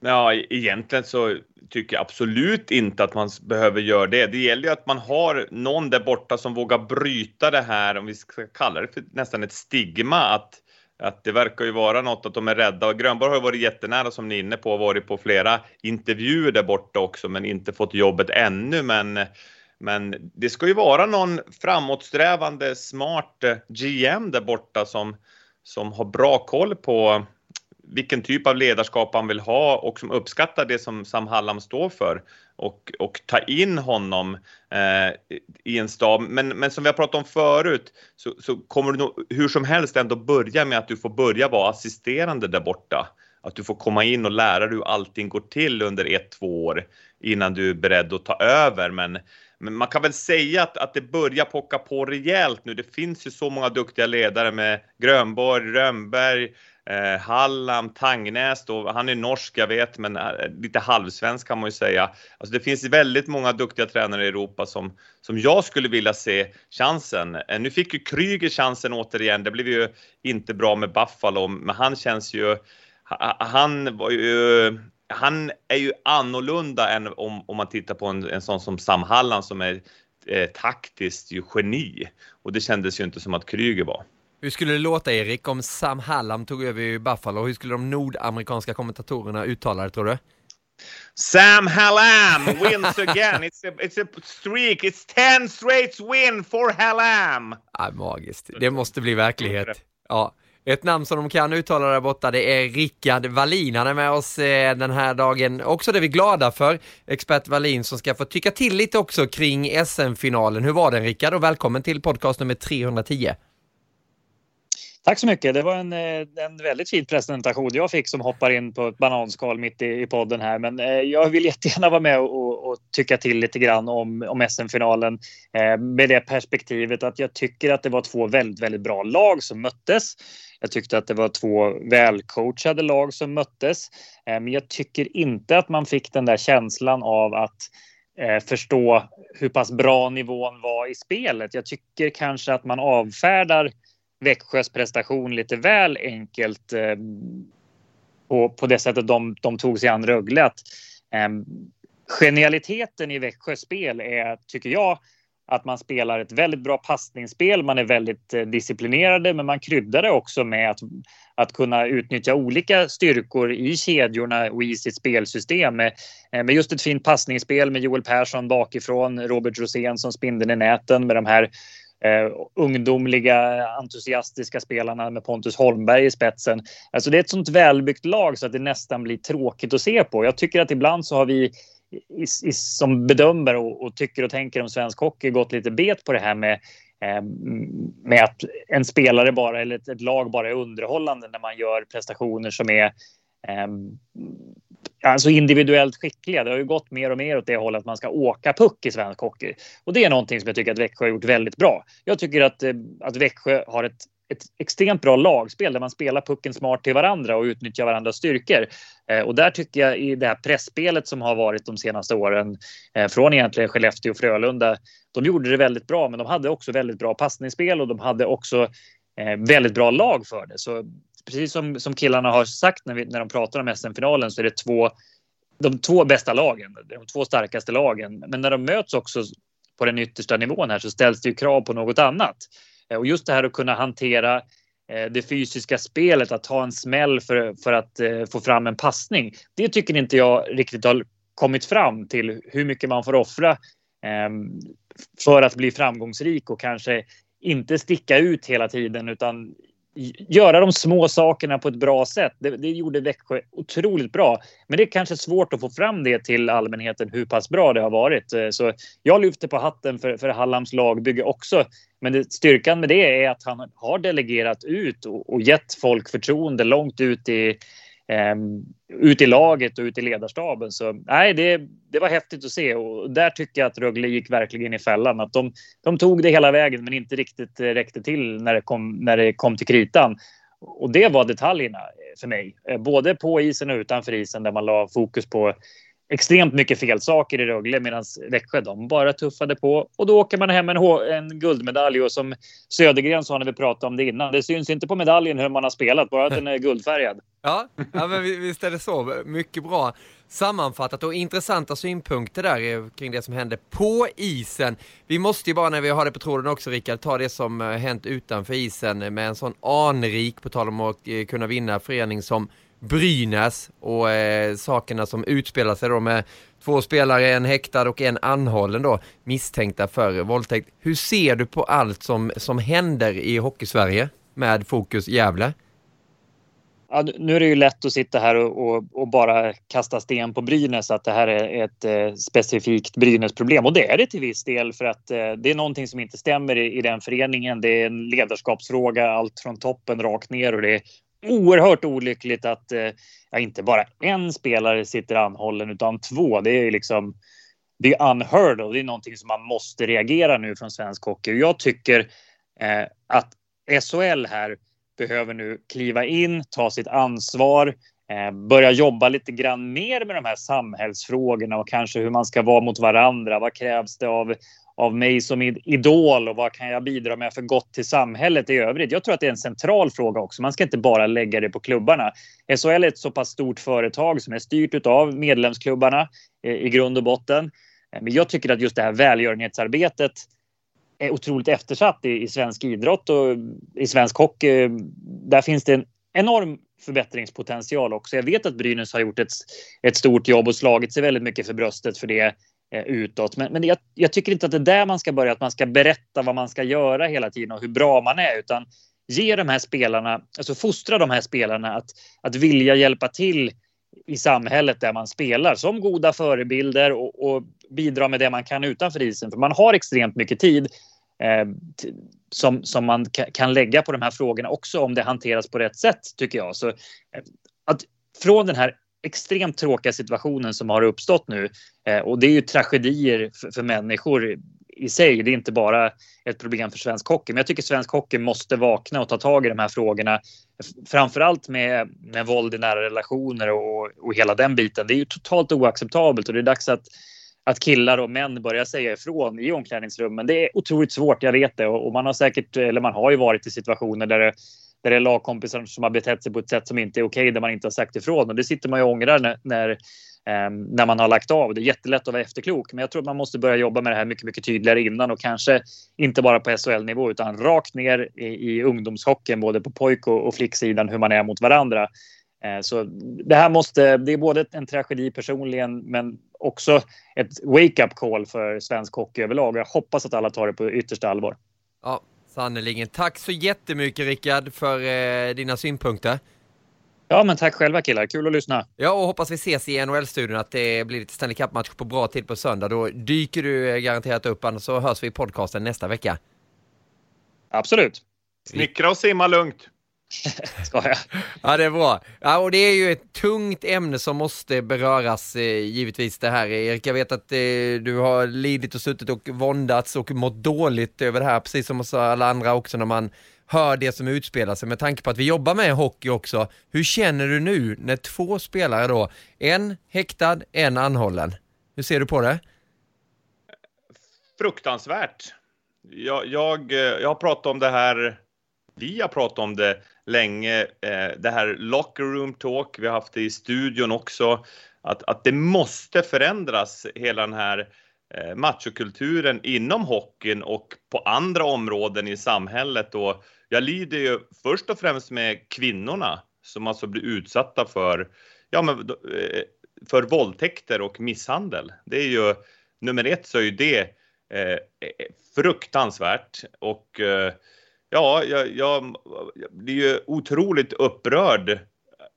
Speaker 4: Ja, egentligen så tycker jag absolut inte att man behöver göra det. Det gäller ju att man har någon där borta som vågar bryta det här, om vi ska kalla det för nästan ett stigma, att, att det verkar ju vara något att de är rädda. Och Grönborg har ju varit jättenära som ni är inne på, varit på flera intervjuer där borta också, men inte fått jobbet ännu. Men, men det ska ju vara någon framåtsträvande, smart eh, GM där borta som, som har bra koll på vilken typ av ledarskap han vill ha och som uppskattar det som Sam Hallam står för och, och ta in honom eh, i en stab. Men, men som vi har pratat om förut så, så kommer du nog hur som helst ändå börja med att du får börja vara assisterande där borta. Att du får komma in och lära dig hur allting går till under ett, två år innan du är beredd att ta över. Men, men man kan väl säga att, att det börjar pocka på rejält nu. Det finns ju så många duktiga ledare med Grönborg, Rönnberg, Eh, Hallam, Tangnäs då, han är norsk jag vet, men eh, lite halvsvensk kan man ju säga. Alltså det finns väldigt många duktiga tränare i Europa som, som jag skulle vilja se chansen. Eh, nu fick ju Kryger chansen återigen, det blev ju inte bra med Buffalo, men han känns ju, han var ju han är ju annorlunda än om, om man tittar på en, en sån som Sam Halland som är eh, taktiskt ju geni. Och det kändes ju inte som att Kryger var.
Speaker 3: Hur skulle det låta Erik om Sam Hallam tog över i Buffalo? Hur skulle de nordamerikanska kommentatorerna uttala det tror du?
Speaker 4: Sam Hallam wins again. It's a, it's a streak. It's 10 straight win for Hallam.
Speaker 3: Ah, magiskt. Det måste bli verklighet. Ja. Ett namn som de kan uttala där borta det är Rickard Wallin. Han är med oss eh, den här dagen. Också det är vi glada för. Expert Wallin som ska få tycka till lite också kring SM-finalen. Hur var den Rickard och välkommen till podcast nummer 310.
Speaker 8: Tack så mycket. Det var en, eh, en väldigt fin presentation jag fick som hoppar in på ett bananskal mitt i, i podden här. Men eh, jag vill jättegärna vara med och, och, tycka till lite grann om, om SM-finalen eh, med det perspektivet att jag tycker att det var två väldigt, väldigt bra lag som möttes. Jag tyckte att det var två välcoachade lag som möttes. Eh, men jag tycker inte att man fick den där känslan av att eh, förstå hur pass bra nivån var i spelet. Jag tycker kanske att man avfärdar Växjös prestation lite väl enkelt eh, på, på det sättet de, de tog sig an Rögle. Att, eh, genialiteten i Växjös spel är, tycker jag, att man spelar ett väldigt bra passningsspel. Man är väldigt eh, disciplinerade, men man kryddar det också med att, att kunna utnyttja olika styrkor i kedjorna och i sitt spelsystem. Med, med just ett fint passningsspel med Joel Persson bakifrån, Robert Rosén som spindeln i näten med de här eh, ungdomliga entusiastiska spelarna med Pontus Holmberg i spetsen. Alltså det är ett sånt välbyggt lag så att det nästan blir tråkigt att se på. Jag tycker att ibland så har vi i, i, som bedömer och, och, tycker och tänker om svensk hockey gått lite bet på det här med eh, med att en spelare bara eller ett, ett, lag bara är underhållande när man gör prestationer som är eh, alltså individuellt skickliga. Det har ju gått mer och mer åt det hållet att man ska åka puck i svensk hockey. Och det är någonting som jag tycker att Växjö har gjort väldigt bra. Jag tycker att, eh, att Växjö har ett, ett extremt bra lagspel där man spelar pucken smart till varandra och utnyttjar varandras styrkor. Eh, och där tycker jag i det här pressspelet som har varit de senaste åren eh, från egentligen Skellefteå och Frölunda. De gjorde det väldigt bra, men de hade också väldigt bra passningsspel och de hade också eh, väldigt bra lag för det. Så precis som, som killarna har sagt när, vi, när de pratar om SM-finalen så är det två, de två bästa lagen, de två starkaste lagen. Men när de möts också på den yttersta nivån här så ställs det ju krav på något annat. Eh, och just det här att kunna hantera eh, det fysiska spelet, att ta en smäll för, för att eh, få fram en passning. Det tycker inte jag riktigt har kommit fram till hur mycket man får offra ehm, för att bli framgångsrik och kanske inte sticka ut hela tiden utan göra de små sakerna på ett bra sätt. Det, det, gjorde Växjö otroligt bra. Men det är kanske svårt att få fram det till allmänheten hur pass bra det har varit. Eh, så jag lyfter på hatten för, för Hallams lagbygge också. Men det, styrkan med det är att han har delegerat ut och, och gett folk förtroende långt ut i Ehm, ut i laget och ut i ledarstaben. Så nej, det, det var häftigt att se och där tycker jag att Rögle gick verkligen i fällan. Att de, de tog det hela vägen men inte riktigt eh, räckte till när det kom, när det kom till kritan. Och det var detaljerna för mig, eh, både på isen och utanför isen där man la fokus på extremt mycket fel saker i Rögle medan Växjö de bara tuffade på och då åker man hem en, en guldmedalj och som Södergren sa när vi pratade om det innan. Det syns inte på medaljen hur man har spelat, bara att den är guldfärgad.
Speaker 3: Ja, ja men visst är det så. Mycket bra sammanfattat och intressanta synpunkter där kring det som hände på isen. Vi måste ju bara när vi har det på tråden också Rickard, ta det som eh, hänt utanför isen med en sån anrik, på tal om att eh, kunna vinna förening som Brynäs och eh, sakerna som utspelar sig då med två spelare, en häktad och en anhållen då, misstänkta för våldtäkt. Hur ser du på allt som, som händer i Hockeysverige med fokus Gävle?
Speaker 8: Ja, nu är det ju lätt att sitta här och, och, och, bara kasta sten på Brynäs att det här är ett eh, specifikt Brynäs-problem. Och det är det till viss del för att eh, det är någonting som inte stämmer i, i, den föreningen. Det är en ledarskapsfråga, allt från toppen rakt ner och det är oerhört olyckligt att eh, ja, inte bara en spelare sitter anhållen utan två. Det är liksom det är unheard of. Det är någonting som man måste reagera nu från svensk hockey. Jag tycker eh, att SHL här behöver nu kliva in, ta sitt ansvar, eh, börja jobba lite grann mer med de här samhällsfrågorna och kanske hur man ska vara mot varandra. Vad krävs det av, av mig som idol och vad kan jag bidra med för gott till samhället i övrigt? Jag tror att det är en central fråga också. Man ska inte bara lägga det på klubbarna. SHL är ett så pass stort företag som är styrt av medlemsklubbarna eh, i grund och botten. Eh, men jag tycker att just det här välgörenhetsarbetet är otroligt eftersatt i, i svensk idrott och i svensk hockey. Där finns det en enorm förbättringspotential också. Jag vet att Brynäs har gjort ett, ett stort jobb och slagit sig väldigt mycket för bröstet för det eh, utåt. Men, men jag, jag, tycker inte att det är där man ska börja, att man ska berätta vad man ska göra hela tiden och hur bra man är, utan ge de här spelarna, alltså fostra de här spelarna att, att vilja hjälpa till i samhället där man spelar som goda förebilder och, och bidra med det man kan utanför isen. För man har extremt mycket tid eh, som, som man kan lägga på de här frågorna också om det hanteras på rätt sätt tycker jag. Så eh, att från den här extremt tråkiga situationen som har uppstått nu eh, och det är ju tragedier för, för människor i sig. Det är inte bara ett problem för svensk hockey, men jag tycker svensk hockey måste vakna och ta tag i de här frågorna. Framförallt med, med våld i nära relationer och, och hela den biten. Det är ju totalt oacceptabelt och det är dags att att killar och män börjar säga ifrån i omklädningsrummen. Det är otroligt svårt, jag vet det. Och man har säkert, eller man har ju varit i situationer där det, där det är lagkompisar som har betett sig på ett sätt som inte är okej, okay, där man inte har sagt ifrån. Och det sitter man ju och ångrar när, när, eh, när man har lagt av. Det är jättelätt att vara efterklok, men jag tror att man måste börja jobba med det här mycket, mycket tydligare innan och kanske inte bara på SHL-nivå utan rakt ner i, i ungdomshockeyn, både på pojk och, och flicksidan, hur man är mot varandra. Eh, så det här måste, det är både en tragedi personligen men också ett wake-up call för svensk hockey överlag. Jag hoppas att alla tar det på yttersta allvar.
Speaker 3: Ja, sannerligen. Tack så jättemycket Rickard för eh, dina synpunkter.
Speaker 8: Ja, men tack själva killar. Kul att lyssna.
Speaker 3: Ja, och hoppas vi ses i NHL-studion, att det blir lite Stanley Cup-match på bra tid på söndag. Då dyker du eh, garanterat upp, annars så hörs vi i podcasten nästa vecka.
Speaker 8: Absolut.
Speaker 4: Snickra och simma lugnt.
Speaker 8: Ska jag?
Speaker 3: Ja, det är bra. Ja, och det är ju ett tungt ämne som måste beröras, eh, givetvis det här. Erik, jag vet att eh, du har lidit och suttit och våndats och mått dåligt över det här, precis som hos alla andra också när man hör det som utspelar sig. Med tanke på att vi jobbar med hockey också, hur känner du nu när två spelare då, en häktad, en anhållen? Hur ser du på det?
Speaker 4: Fruktansvärt. Jag, jag, eh, jag har pratat om det här vi har pratat om det länge, eh, det här locker room talk, vi har haft det i studion också, att, att det måste förändras, hela den här eh, machokulturen inom hockeyn och på andra områden i samhället. Och jag lider ju först och främst med kvinnorna som alltså blir utsatta för, ja, men, eh, för våldtäkter och misshandel. Det är ju nummer ett så är ju det eh, fruktansvärt och eh, Ja, jag, jag, blir ju otroligt upprörd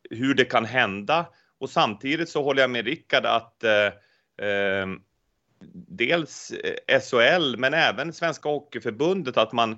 Speaker 4: hur det kan hända. Och samtidigt så håller jag med Rickard att eh, eh, dels SHL men även Svenska Hockeyförbundet att man eh,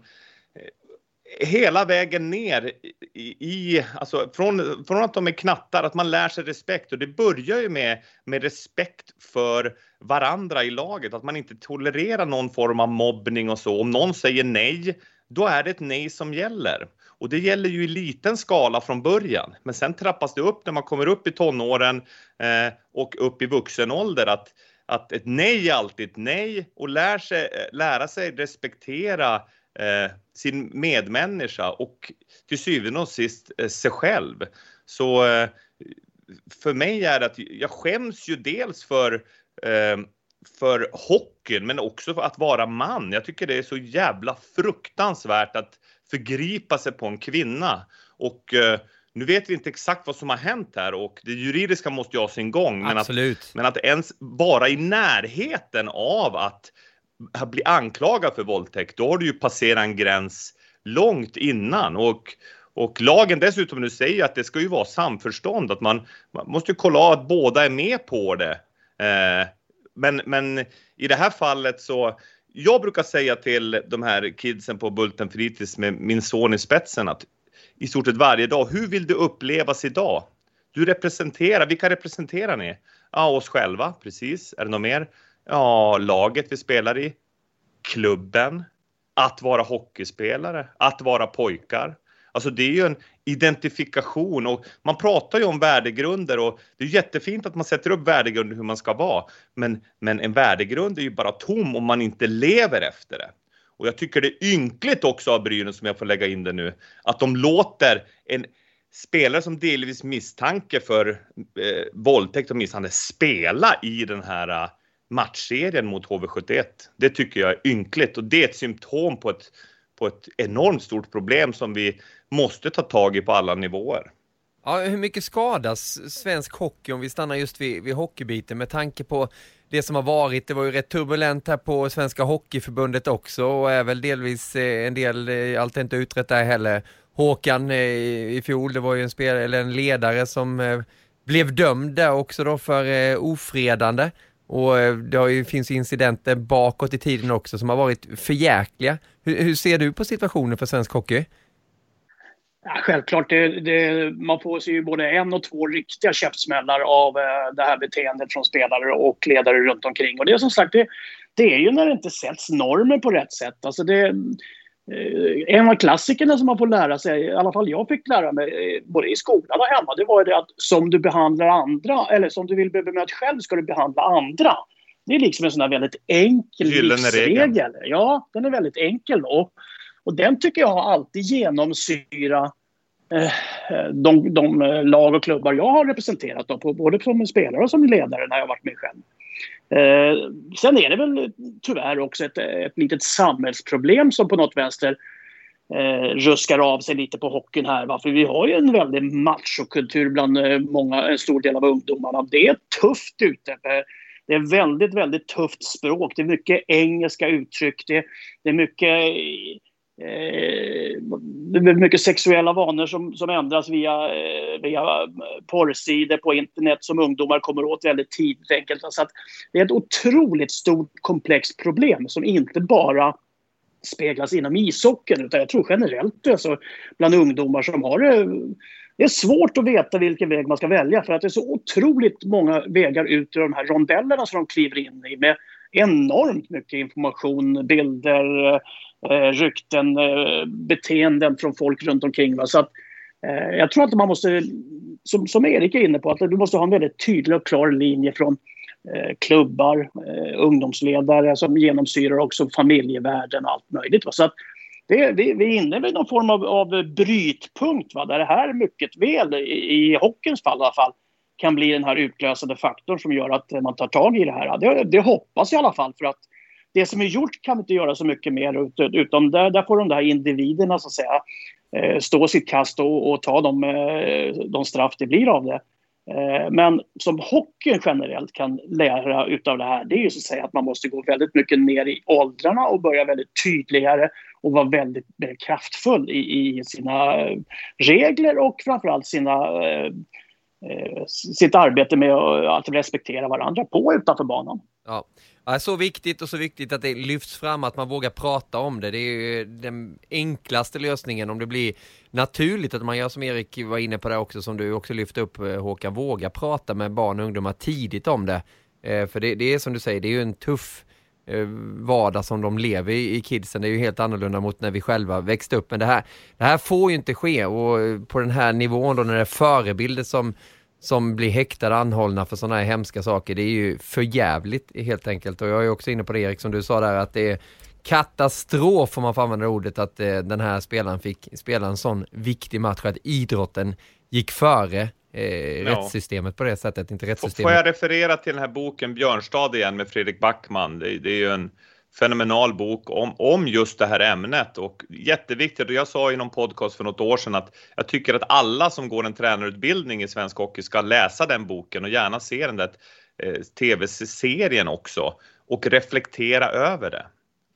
Speaker 4: hela vägen ner i, i alltså från, från att de är knattar, att man lär sig respekt. Och det börjar ju med, med respekt för varandra i laget, att man inte tolererar någon form av mobbning och så. Om någon säger nej, då är det ett nej som gäller. Och det gäller ju i liten skala från början, men sen trappas det upp när man kommer upp i tonåren eh, och upp i vuxen ålder att, att ett nej är alltid ett nej och lär sig, eh, lära sig respektera eh, sin medmänniska och till syvende och sist eh, sig själv. Så eh, för mig är det att jag skäms ju dels för eh, för hockeyn, men också för att vara man. Jag tycker det är så jävla fruktansvärt att förgripa sig på en kvinna. Och eh, nu vet vi inte exakt vad som har hänt här och det juridiska måste ju ha sin gång. Men
Speaker 3: Absolut.
Speaker 4: att, men att ens vara i närheten av att bli anklagad för våldtäkt, då har du ju passerat en gräns långt innan. Och, och lagen dessutom nu säger att det ska ju vara samförstånd, att man, man måste kolla att båda är med på det. Eh, men, men i det här fallet så, jag brukar säga till de här kidsen på Bulten fritids med min son i spetsen att i stort sett varje dag, hur vill du upplevas idag? Du representerar, vilka representerar ni? Ja, oss själva, precis. Är det något mer? Ja, laget vi spelar i, klubben, att vara hockeyspelare, att vara pojkar. Alltså det är ju en identifikation och man pratar ju om värdegrunder och det är jättefint att man sätter upp värdegrunder hur man ska vara. Men, men en värdegrund är ju bara tom om man inte lever efter det. Och jag tycker det är ynkligt också av Brynäs, som jag får lägga in det nu, att de låter en spelare som delvis misstanke för eh, våldtäkt och misshandel spela i den här eh, matchserien mot HV71. Det tycker jag är ynkligt och det är ett symptom på ett, på ett enormt stort problem som vi måste ta tag i på alla nivåer.
Speaker 3: Ja, hur mycket skadas svensk hockey om vi stannar just vid, vid hockeybiten med tanke på det som har varit? Det var ju rätt turbulent här på Svenska Hockeyförbundet också och är väl delvis eh, en del, eh, allt är inte utrett där heller. Håkan i, i fjol, det var ju en, spel, eller en ledare som blev dömd där också då för ofredande. Och eh, det har ju, finns incidenter bakåt i tiden också som har varit förjäkliga. Hur, hur ser du på situationen för svensk hockey?
Speaker 5: Ja, självklart, det, det, man får sig ju både en och två riktiga käftsmällar av eh, det här beteendet från spelare och ledare runt omkring. Och det är som sagt, det, det är ju när det inte sätts normer på rätt sätt. Alltså det, en av klassikerna som man får lära sig, i alla fall jag fick lära mig eh, både i skolan och hemma, det var ju det att som du behandlar andra, eller som du vill bli bemött själv ska du behandla andra. Det är liksom en sån här väldigt enkel livsregel. Ja, den är väldigt enkel. Och och den tycker jag har alltid genomsyra eh, de, de, lag och klubbar jag har representerat, då, både som spelare och som ledare när jag varit med själv. Eh, sen är det väl tyvärr också ett, ett litet samhällsproblem som på något vänster eh, ruskar av sig lite på hockeyn här. Va? För vi har ju en väldig machokultur bland eh, många, en stor del av ungdomarna. Det är tufft ute. Eh, det är väldigt, väldigt tufft språk. Det är mycket engelska uttryck. Det, det är mycket eh, mycket sexuella vanor som, som ändras via, eh, via eh, porrsidor på internet som ungdomar kommer åt väldigt tidigt. Enkelt. Så att det är ett otroligt stort komplext problem som inte bara speglas inom ishockeyn utan jag tror generellt alltså, bland ungdomar som har det det är svårt att veta vilken väg man ska välja för att det är så otroligt många vägar ut ur de här rondellerna som de kliver in i med enormt mycket information, bilder, eh, eh, rykten, eh, beteenden från folk runt omkring. Va? Så att, eh, jag tror att man måste, som, som Erik är inne på, att du måste ha en väldigt tydlig och klar linje från eh, klubbar, eh, ungdomsledare som genomsyrar också familjevärlden och allt möjligt. Va? Så att det, vi, vi är inne vid någon form av, av brytpunkt va? där det här mycket väl, i, i hockeyns fall i alla fall, kan bli den här utlösande faktorn som gör att man tar tag i det här. Det, det hoppas jag i alla fall för att det som är gjort kan vi inte göra så mycket mer utan där, där får de där individerna så att säga eh, stå sitt kast och, och ta de, eh, de straff det blir av det. Eh, men som hockeyn generellt kan lära utav det här det är ju så att säga att man måste gå väldigt mycket ner i åldrarna och börja väldigt tydligare och vara väldigt, mer kraftfull i, i sina regler och framförallt sina sitt arbete med att respektera varandra på och utanför banan.
Speaker 3: Ja. ja, så viktigt och så viktigt att det lyfts fram, att man vågar prata om det. Det är ju den enklaste lösningen om det blir naturligt att man gör som Erik var inne på det också, som du också lyfte upp eh, Håkan, våga prata med barn och ungdomar tidigt om det. Eh, för det, det är som du säger, det är ju en tuff eh, vardag som de lever i, i kidsen. Det är ju helt annorlunda mot när vi själva växte upp. Men det här, det här får ju inte ske och på den här nivån då när det är förebilder som som blir häktade, anhållna för sådana här hemska saker. Det är ju för jävligt helt enkelt. Och jag är också inne på det Erik, som du sa där, att det är katastrof, om man får använda ordet, att eh, den här spelaren fick spela en sån viktig match, att idrotten gick före eh, ja. rättssystemet på det sättet, inte rättssystemet.
Speaker 4: Får jag referera till den här boken Björnstad igen med Fredrik Backman? Det, det är ju en fenomenal bok om, om just det här ämnet och jätteviktigt. Och jag sa i någon podcast för något år sedan att jag tycker att alla som går en tränarutbildning i svensk hockey ska läsa den boken och gärna se den där eh, tv-serien också och reflektera över det.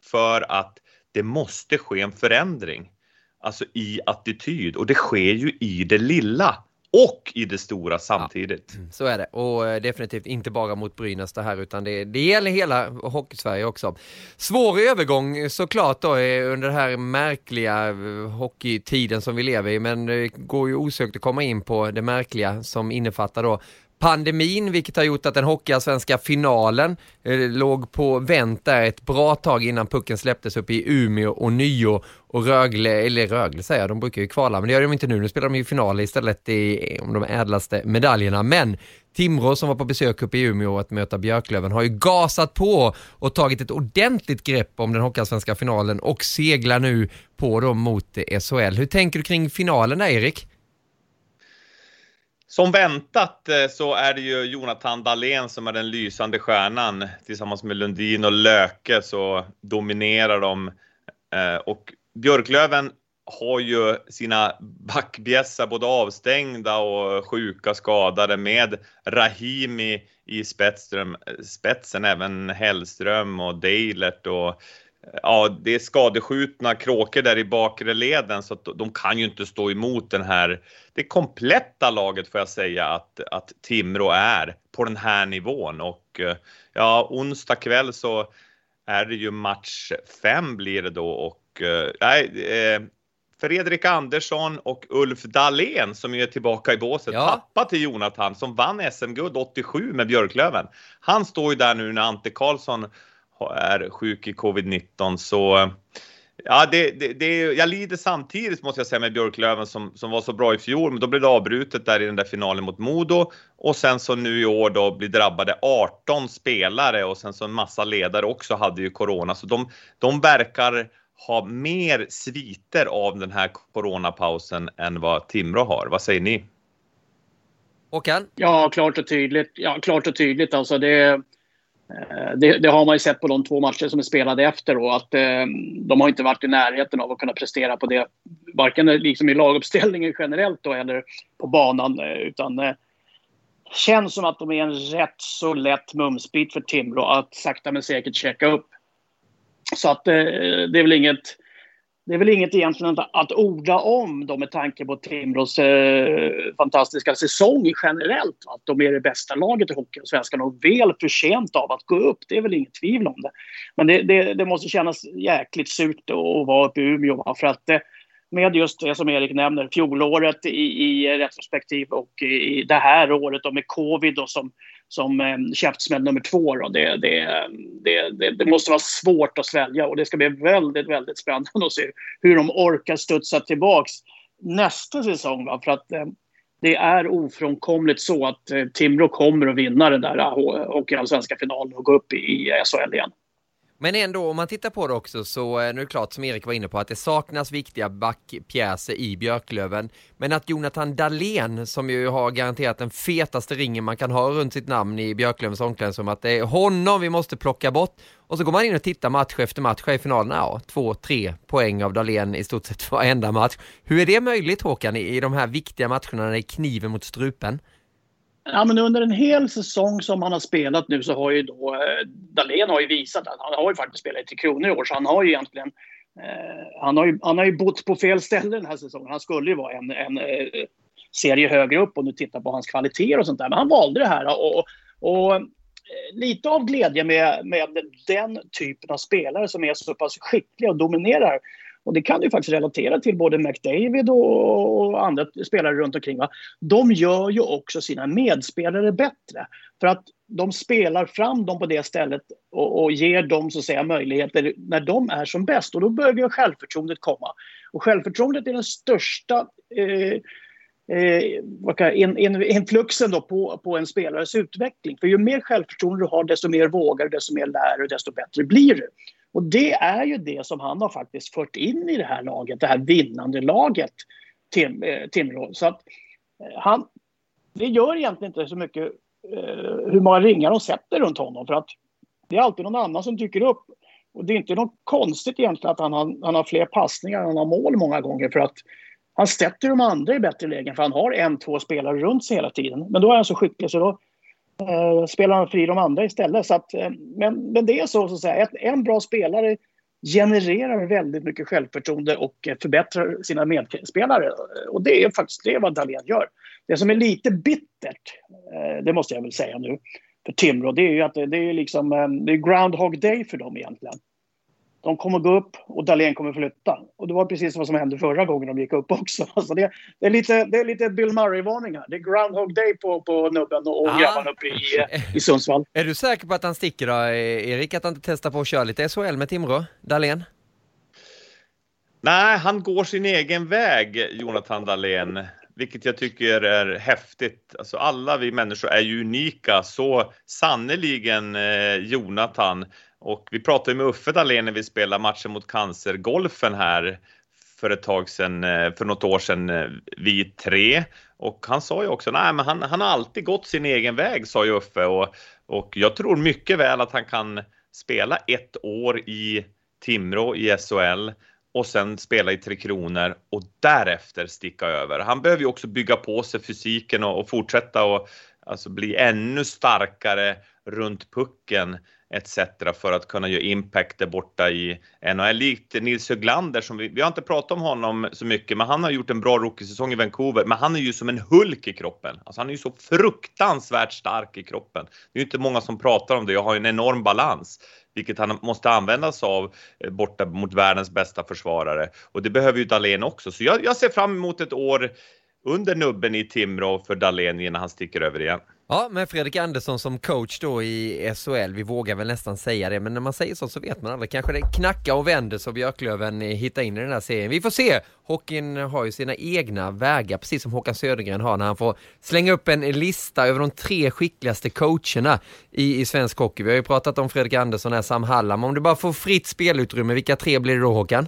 Speaker 4: För att det måste ske en förändring, alltså i attityd och det sker ju i det lilla och i det stora samtidigt. Ja,
Speaker 3: så är det och eh, definitivt inte bara mot Brynäs det här utan det, det gäller hela Hockeysverige också. Svår övergång såklart då under den här märkliga eh, hockeytiden som vi lever i men det går ju osökt att komma in på det märkliga som innefattar då pandemin, vilket har gjort att den hockeyallsvenska finalen eh, låg på vänt där ett bra tag innan pucken släpptes upp i Umeå och Nyo och Rögle, eller Rögle säger jag, de brukar ju kvala, men det gör de inte nu. Nu spelar de ju final istället i, om de ädlaste medaljerna. Men Timrå som var på besök uppe i Umeå att möta Björklöven har ju gasat på och tagit ett ordentligt grepp om den hockeyallsvenska finalen och seglar nu på dem mot SHL. Hur tänker du kring finalen där, Erik?
Speaker 4: Som väntat eh, så är det ju Jonathan Dahlén som är den lysande stjärnan. Tillsammans med Lundin och Löke så dominerar de. Eh, och Björklöven har ju sina backbjässar både avstängda och sjuka skadade med Rahimi i spetsen, spetsen även Hellström och Deilert och ja, det är skadeskjutna kråkor där i bakre leden så att de kan ju inte stå emot den här, det kompletta laget får jag säga att, att Timrå är på den här nivån och ja, onsdag kväll så är det ju match fem blir det då och nej, eh, Fredrik Andersson och Ulf Dahlén som är tillbaka i båset. Ja. Pappa till Jonathan som vann SM-guld 87 med Björklöven. Han står ju där nu när Ante Karlsson är sjuk i covid-19 så Ja, det, det, det, jag lider samtidigt måste jag säga med Björklöven som, som var så bra i fjol, men då blev det avbrutet där i den där finalen mot Modo och sen så nu i år då blir drabbade 18 spelare och sen så en massa ledare också hade ju corona, så de, de verkar ha mer sviter av den här coronapausen än vad Timrå har. Vad säger ni?
Speaker 3: Håkan?
Speaker 5: Ja, klart och tydligt. Ja, klart och tydligt. Alltså det, Eh, det, det, har man ju sett på de två matcher som är spelade efter då, att eh, de har inte varit i närheten av att kunna prestera på det, varken liksom i laguppställningen generellt då, eller på banan, eh, utan eh, känns som att de är en rätt så lätt mumsbit för Timrå att sakta men säkert checka upp. Så att eh, det är väl inget det är väl inget egentligen att, att orda om då med tanke på Timrås eh, fantastiska säsong generellt. Att de är det bästa laget i hockey och väl förtjänt av att gå upp. Det är väl inget tvivel om det. Men det, det, det måste kännas jäkligt surt att vara uppe i Umeå. Va? För att eh, med just det som Erik nämner, fjolåret i, i retrospektiv och i det här året och med covid och som som eh, käftsmäll nummer två. Då. Det, det, det, det, måste vara svårt att svälja och det ska bli väldigt, väldigt spännande att se hur de orkar studsa tillbaks nästa säsong. Va? För att eh, det är ofrånkomligt så att eh, Timrå kommer att vinna den där eh, Hockeyallsvenska finalen och gå upp i, i SHL igen.
Speaker 3: Men ändå, om man tittar på det också så eh, är det klart som Erik var inne på att det saknas viktiga backpjäser i Björklöven. Men att Jonathan Dahlén, som ju har garanterat den fetaste ringen man kan ha runt sitt namn i Björklövens omklädningsrum, att det är honom vi måste plocka bort. Och så går man in och tittar match efter match i finalen, ja, två, tre poäng av Dahlén i stort sett varenda match. Hur är det möjligt Håkan, i, i de här viktiga matcherna när det är kniven mot strupen?
Speaker 5: Ja, men under en hel säsong som han har spelat nu så har ju då eh, Dahlén har ju visat att han har ju faktiskt spelat i Tre Kronor i år så han har ju egentligen eh, han, har ju, han har ju bott på fel ställe den här säsongen. Han skulle ju vara en, en eh, serie högre upp om du tittar på hans kvaliteter och sånt där. Men han valde det här och, och eh, lite av glädje med, med den typen av spelare som är så pass skickliga och dominerar. Och det kan du faktiskt relatera till både McDavid och, och andra spelare runt omkring. Va? De gör ju också sina medspelare bättre. För att de spelar fram dem på det stället och, och ger dem så att säga, möjligheter när de är som bäst. Och då börjar självförtroendet komma. Och självförtroendet är den största eh, eh, in, in, influxen då på, på en spelares utveckling. För ju mer självförtroende du har, desto mer vågar du, desto mer lär du, desto bättre blir du. Och det är ju det som han har faktiskt fört in i det här laget, det här vinnande laget, Tim, eh, Timrå. Så att eh, han, det gör egentligen inte så mycket eh, hur många ringar de sätter runt honom, för att det är alltid någon annan som dyker upp. Och det är inte något konstigt egentligen att han har, han har fler passningar än han har mål många gånger, för att han sätter de andra i bättre lägen för han har en, två spelare runt sig hela tiden. Men då är han så skicklig så då eh, spelar han fri de andra istället. Så att, eh, men, men det är så, så att säga, att en bra spelare genererar väldigt mycket självförtroende och eh, förbättrar sina medspelare. Eh, och det är faktiskt det vad Dahlén gör. Det som är lite bittert, eh, det måste jag väl säga nu, för Timrå, det är ju att det är liksom det är Groundhog Day för dem egentligen. De kommer gå upp och Dahlén kommer flytta. Och det var precis vad som hände förra gången de gick upp också. Alltså det, det, är, lite, det är lite Bill Murray-varning här. Det är Groundhog Day på, på nubben och ah. grabbarna uppe i, i Sundsvall.
Speaker 3: Är du säker på att han sticker då, Erik? Att han inte testar på att köra lite SHL med Timrå, Dahlén?
Speaker 4: Nej, han går sin egen väg, Jonathan Dahlén vilket jag tycker är häftigt. Alltså alla vi människor är ju unika, så sannoliken eh, Jonathan. Och vi pratade med Uffe Dahlén när vi spelade matchen mot Cancergolfen här för ett tag sedan, eh, för något år sedan, eh, vi tre. Och han sa ju också, nej men han, han har alltid gått sin egen väg, sa ju Uffe. Och, och jag tror mycket väl att han kan spela ett år i Timrå i SHL och sen spela i Tre Kronor och därefter sticka över. Han behöver ju också bygga på sig fysiken och, och fortsätta och alltså bli ännu starkare runt pucken etc. för att kunna göra impact där borta i NHL. Likt Nils Höglander som vi, vi har inte pratat om honom så mycket, men han har gjort en bra rookiesäsong i Vancouver. Men han är ju som en Hulk i kroppen. Alltså han är ju så fruktansvärt stark i kroppen. Det är ju inte många som pratar om det. Jag har en enorm balans vilket han måste använda sig av eh, borta mot världens bästa försvarare. Och det behöver ju Dahlén också. Så jag, jag ser fram emot ett år under nubben i Timrå för Dahlén innan han sticker över igen.
Speaker 3: Ja, med Fredrik Andersson som coach då i SHL, vi vågar väl nästan säga det, men när man säger så så vet man aldrig. Kanske det knackar och vänder så Björklöven eh, hittar in i den här serien. Vi får se! Hockeyn har ju sina egna vägar, precis som Håkan Södergren har när han får slänga upp en lista över de tre skickligaste coacherna i, i svensk hockey. Vi har ju pratat om Fredrik Andersson här, Sam Hallam. Om du bara får fritt spelutrymme, vilka tre blir det då Håkan?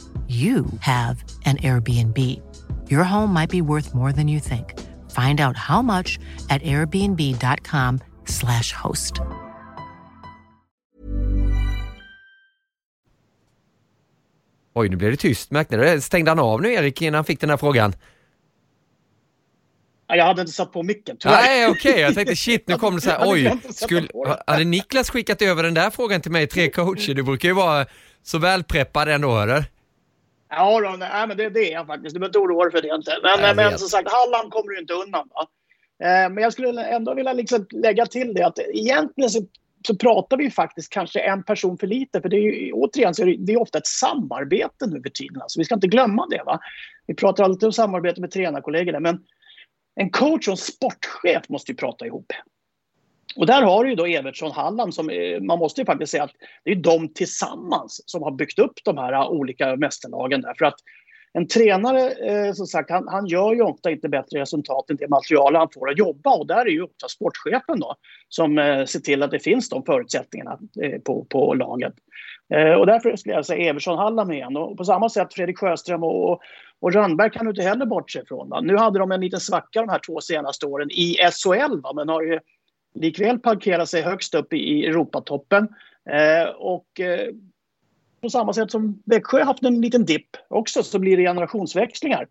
Speaker 9: you have an Airbnb. Your home might be worth more than you think. Find out how much at airbnb.com slash host.
Speaker 3: Oj, nu blev det tyst. Märkte du det? Stängde han av nu, Erik, innan han fick den här frågan?
Speaker 5: Jag hade inte satt på micken, tyvärr.
Speaker 3: Nej, okej. Okay. Jag tänkte shit, nu kom det så här, oj. Skulle, hade Niklas skickat över den där frågan till mig, tre coacher? Du brukar ju vara så välpreppad ändå, eller?
Speaker 5: Ja, då, nej, men det, det är jag faktiskt. Du behöver inte oroa dig för det inte. Men, men som sagt, Halland kommer du inte undan. Va? Eh, men jag skulle ändå vilja liksom lägga till det att egentligen så, så pratar vi faktiskt kanske en person för lite. För det är ju, återigen så är det, det är ofta ett samarbete nu för tiden. Alltså, vi ska inte glömma det. Va? Vi pratar alltid om samarbete med tränarkollegorna. Men en coach och en sportchef måste ju prata ihop. Och där har du ju då Evertsson Halland som eh, man måste ju faktiskt säga att det är de tillsammans som har byggt upp de här eh, olika mästerlagen där. För att en tränare, eh, som sagt, han, han, gör ju ofta inte bättre resultat än det material han får att jobba och där är ju ofta sportchefen då som eh, ser till att det finns de förutsättningarna eh, på, på laget. Eh, och därför skulle jag säga Evertsson Hallam igen och på samma sätt Fredrik Sjöström och, och Rönnberg kan du inte heller bortse ifrån. Va? Nu hade de en liten svacka de här två senaste åren i SHL va? men har ju likväl parkerar sig högst upp i, Europatoppen. Eh, och eh, på samma sätt som Växjö haft en liten dipp också så blir det generationsväxlingar.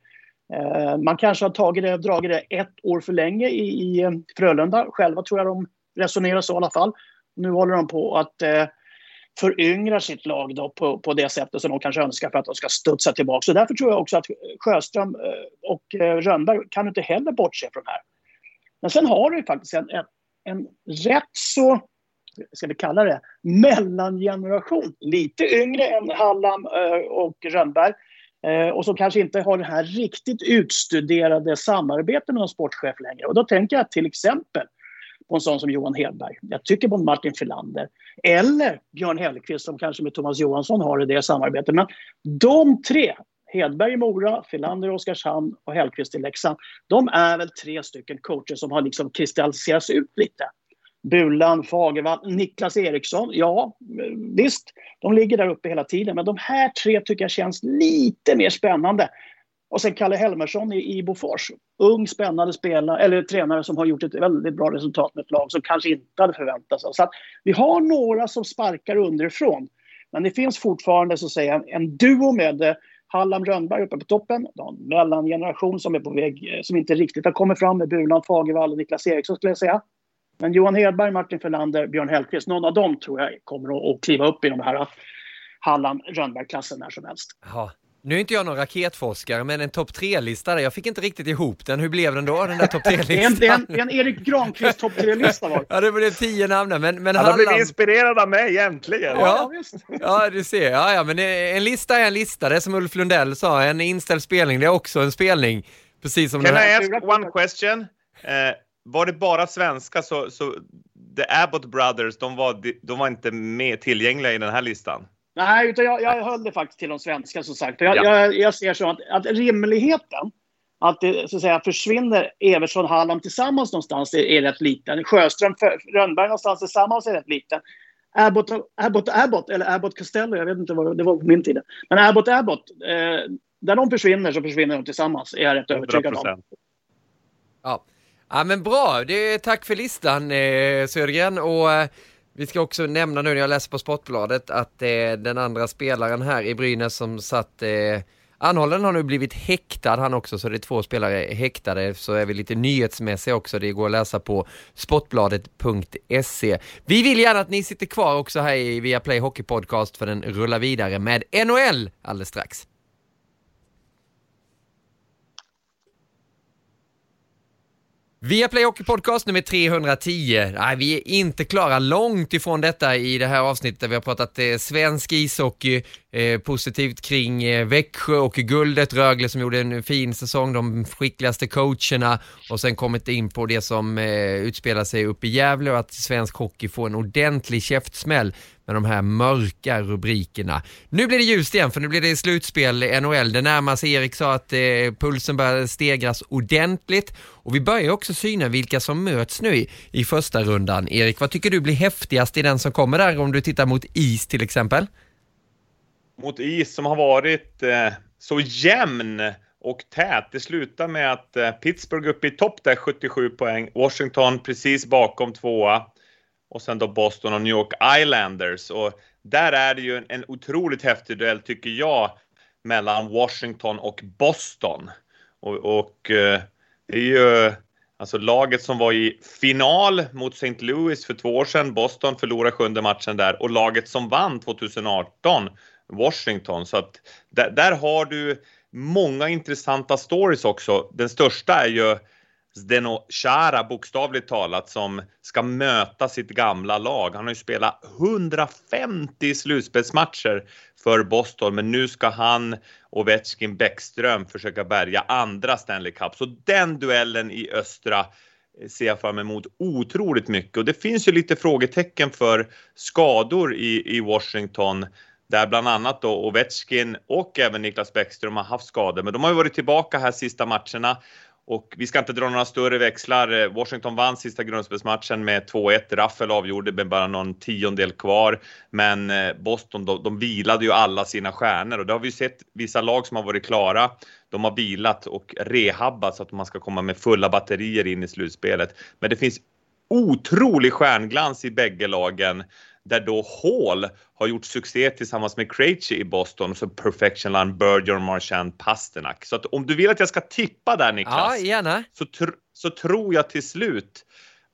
Speaker 5: Eh, man kanske har tagit det, dragit det ett år för länge i, i eh, Frölunda. Själva tror jag de resonerar så i alla fall. Nu håller de på att eh, föryngra sitt lag då på, på det sättet som de kanske önskar för att de ska studsa tillbaka. Så därför tror jag också att Sjöström eh, och eh, Rönnberg kan inte heller bortse från det här. Men sen har du ju faktiskt en, en, en rätt så ska vi kalla det, mellangeneration. Lite yngre än Hallam eh, och Rönnberg. Eh, och som kanske inte har det här riktigt utstuderade samarbetet med någon sportchef längre. Och då tänker jag till exempel på en sån som Johan Hedberg. Jag tycker på Martin Filander. Eller Björn Hellkvist som kanske med Thomas Johansson har det samarbetet. Men de tre, Hedberg i Mora, Filander i Oskarshamn och Hellkvist i Leksand. De är väl tre stycken coacher som har liksom kristalliserats ut lite. Bulan, Fagervall, Niklas Eriksson. Ja, visst, de ligger där uppe hela tiden. Men de här tre tycker jag känns lite mer spännande. Och sen Kalle Helmersson i, i Bofors. Ung, spännande spelare, eller tränare som har gjort ett väldigt bra resultat med ett lag som kanske inte hade förväntat sig. Så att vi har några som sparkar underifrån. Men det finns fortfarande så att säga, en, duo med eh, Hallam Rönnberg uppe på toppen. En mellangeneration som är på väg, eh, som inte riktigt har kommit fram med Bulan, Fagervall och Niklas Eriksson skulle jag säga. Men Johan Hedberg, Martin Ferlander, Björn Hellkvist, någon av dem tror jag kommer att kliva upp i de här eh, Hallam-Rönnberg-klassen när som helst.
Speaker 3: Ja. Nu är inte jag någon raketforskare, men en topp tre-lista där. Jag fick inte riktigt ihop den. Hur blev den då, den där topp tre-listan?
Speaker 5: det, är en, det är en Erik Granqvist topp tre-lista var
Speaker 3: Ja, det blev tio namn men, men
Speaker 4: Han har blivit inspirerad av mig, äntligen!
Speaker 3: Ja, ja, ja, du ser. Ja, ja, men en lista är en lista. Det är som Ulf Lundell sa, en inställd spelning, det är också en spelning. Precis som
Speaker 4: Can
Speaker 3: den
Speaker 4: här. I ask one question? Uh, var det bara svenska så, så The Abbott Brothers, de var, de var inte med tillgängliga i den här listan.
Speaker 5: Nej, utan jag, jag höll det faktiskt till de svenska som sagt. Jag, ja. jag, jag ser så att, att rimligheten att det så att säga, försvinner Evertsson Hallam tillsammans någonstans är, är rätt liten. Sjöström Rönnberg någonstans tillsammans är rätt liten. Abbott, Abbott, Abbott eller Abbott Costello, jag vet inte vad det var på min tid. Men Abbott, Abbott, eh, där de försvinner så försvinner de tillsammans, är jag rätt övertygad om.
Speaker 3: Ja. Ja men bra, det, tack för listan eh, Södergren och eh, vi ska också nämna nu när jag läser på Sportbladet att eh, den andra spelaren här i Brynäs som satt eh, anhållen har nu blivit häktad han också så det är två spelare häktade så är vi lite nyhetsmässiga också. Det går att läsa på sportbladet.se. Vi vill gärna att ni sitter kvar också här i Viaplay Hockey Podcast för den rullar vidare med NHL alldeles strax. Via Play Hockey Podcast nummer 310. Nej, vi är inte klara, långt ifrån detta i det här avsnittet där vi har pratat eh, svensk ishockey, eh, positivt kring eh, Växjö och guldet, Rögle som gjorde en fin säsong, de skickligaste coacherna. Och sen kommit in på det som eh, utspelar sig uppe i Gävle och att svensk hockey får en ordentlig käftsmäll med de här mörka rubrikerna. Nu blir det ljust igen för nu blir det slutspel i NHL. Det närmar sig, Erik sa att eh, pulsen börjar stegras ordentligt och vi börjar också syna vilka som möts nu i, i första rundan. Erik, vad tycker du blir häftigast i den som kommer där om du tittar mot is till exempel?
Speaker 4: Mot is som har varit eh, så jämn och tät. Det slutar med att eh, Pittsburgh uppe i topp där 77 poäng, Washington precis bakom tvåa och sen då Boston och New York Islanders. Och där är det ju en, en otroligt häftig duell tycker jag mellan Washington och Boston. Och, och eh, det är ju alltså laget som var i final mot St. Louis för två år sedan. Boston förlorade sjunde matchen där och laget som vann 2018 Washington. Så att där, där har du många intressanta stories också. Den största är ju Zdeno Chara bokstavligt talat som ska möta sitt gamla lag. Han har ju spelat 150 slutspelsmatcher för Boston, men nu ska han och Ovechkin Bäckström försöka bärga andra Stanley Cup. Så den duellen i östra eh, ser jag fram emot otroligt mycket och det finns ju lite frågetecken för skador i, i Washington där bland annat då Ovechkin och även Niklas Bäckström har haft skador, men de har ju varit tillbaka här sista matcherna och vi ska inte dra några större växlar. Eh, Washington vann sista grundspelsmatchen med 2-1. Raffel avgjorde med bara någon tiondel kvar. Men eh, Boston, de, de vilade ju alla sina stjärnor och det har vi sett vissa lag som har varit klara. De har vilat och rehabbat så att man ska komma med fulla batterier in i slutspelet. Men det finns otrolig stjärnglans i bägge lagen där då Hall har gjort succé tillsammans med Krejci i Boston, så Perfection Line, Bergeron, Marchand, Pasternak. Så att om du vill att jag ska tippa där Niklas,
Speaker 3: ja, gärna.
Speaker 4: Så, tr så tror jag till slut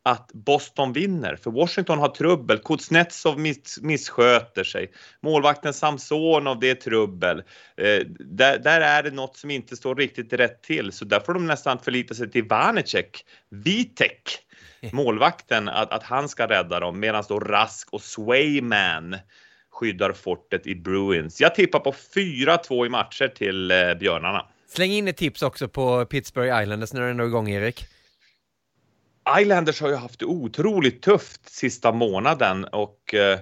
Speaker 4: att Boston vinner, för Washington har trubbel. Kuznetsov miss missköter sig. Målvakten Samsonov, det är trubbel. Eh, där, där, är det något som inte står riktigt rätt till, så där får de nästan förlita sig till Vanecek, Vitek målvakten att, att han ska rädda dem medan då Rask och Swayman skyddar fortet i Bruins. Jag tippar på 4-2 i matcher till eh, Björnarna.
Speaker 3: Släng in ett tips också på Pittsburgh Islanders när du är igång Erik.
Speaker 4: Islanders har ju haft det otroligt tufft sista månaden och eh,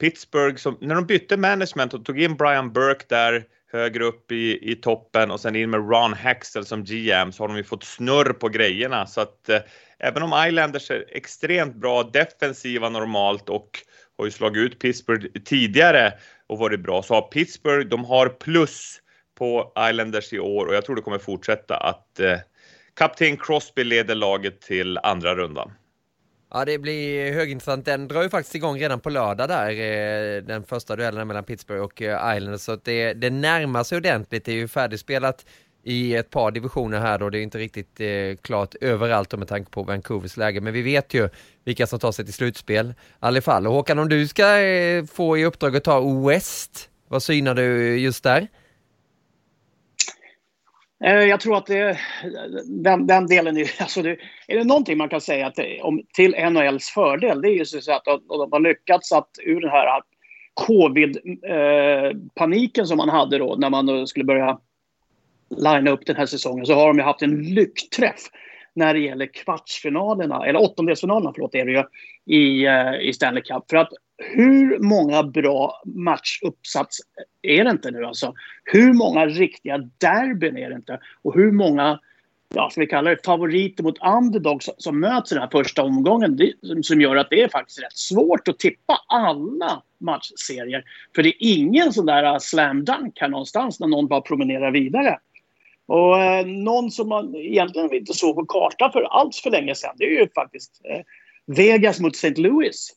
Speaker 4: Pittsburgh, som, när de bytte management och tog in Brian Burke där högre upp i, i toppen och sen in med Ron Haxel som GM så har de ju fått snurr på grejerna så att eh, även om Islanders är extremt bra defensiva normalt och har ju slagit ut Pittsburgh tidigare och varit bra så har Pittsburgh, de har plus på Islanders i år och jag tror det kommer fortsätta att eh, kapten Crosby leder laget till andra rundan.
Speaker 3: Ja, det blir högintressant. Den drar ju faktiskt igång redan på lördag där, eh, den första duellen mellan Pittsburgh och eh, Islanders, så att det, det närmar sig ordentligt. Det är ju färdigspelat i ett par divisioner här då. Det är inte riktigt eh, klart överallt med tanke på Vancouvers läge, men vi vet ju vilka som tar sig till slutspel i alla fall. Och Håkan, om du ska eh, få i uppdrag att ta West, vad synar du just där?
Speaker 5: Eh, jag tror att det, den, den delen är, alltså det, är det någonting man kan säga att det, om, till NHLs fördel, det är ju så att de har lyckats att ur den här covid-paniken eh, som man hade då när man skulle börja linea upp den här säsongen så har de ju haft en lyckträff när det gäller kvartsfinalerna, eller åttondelsfinalerna förlåt, är det ju, i, eh, i Stanley Cup. För att hur många bra matchuppsats är det inte nu alltså? Hur många riktiga derbyn är det inte? Och hur många, ja, som vi kallar det favoriter mot underdogs som möts i den här första omgången det, som gör att det är faktiskt rätt svårt att tippa alla matchserier. För det är ingen sån där slam dunk här någonstans när någon bara promenerar vidare. Och eh, någon som man egentligen inte såg på kartan för alls för länge sedan, det är ju faktiskt eh, Vegas mot St. Louis.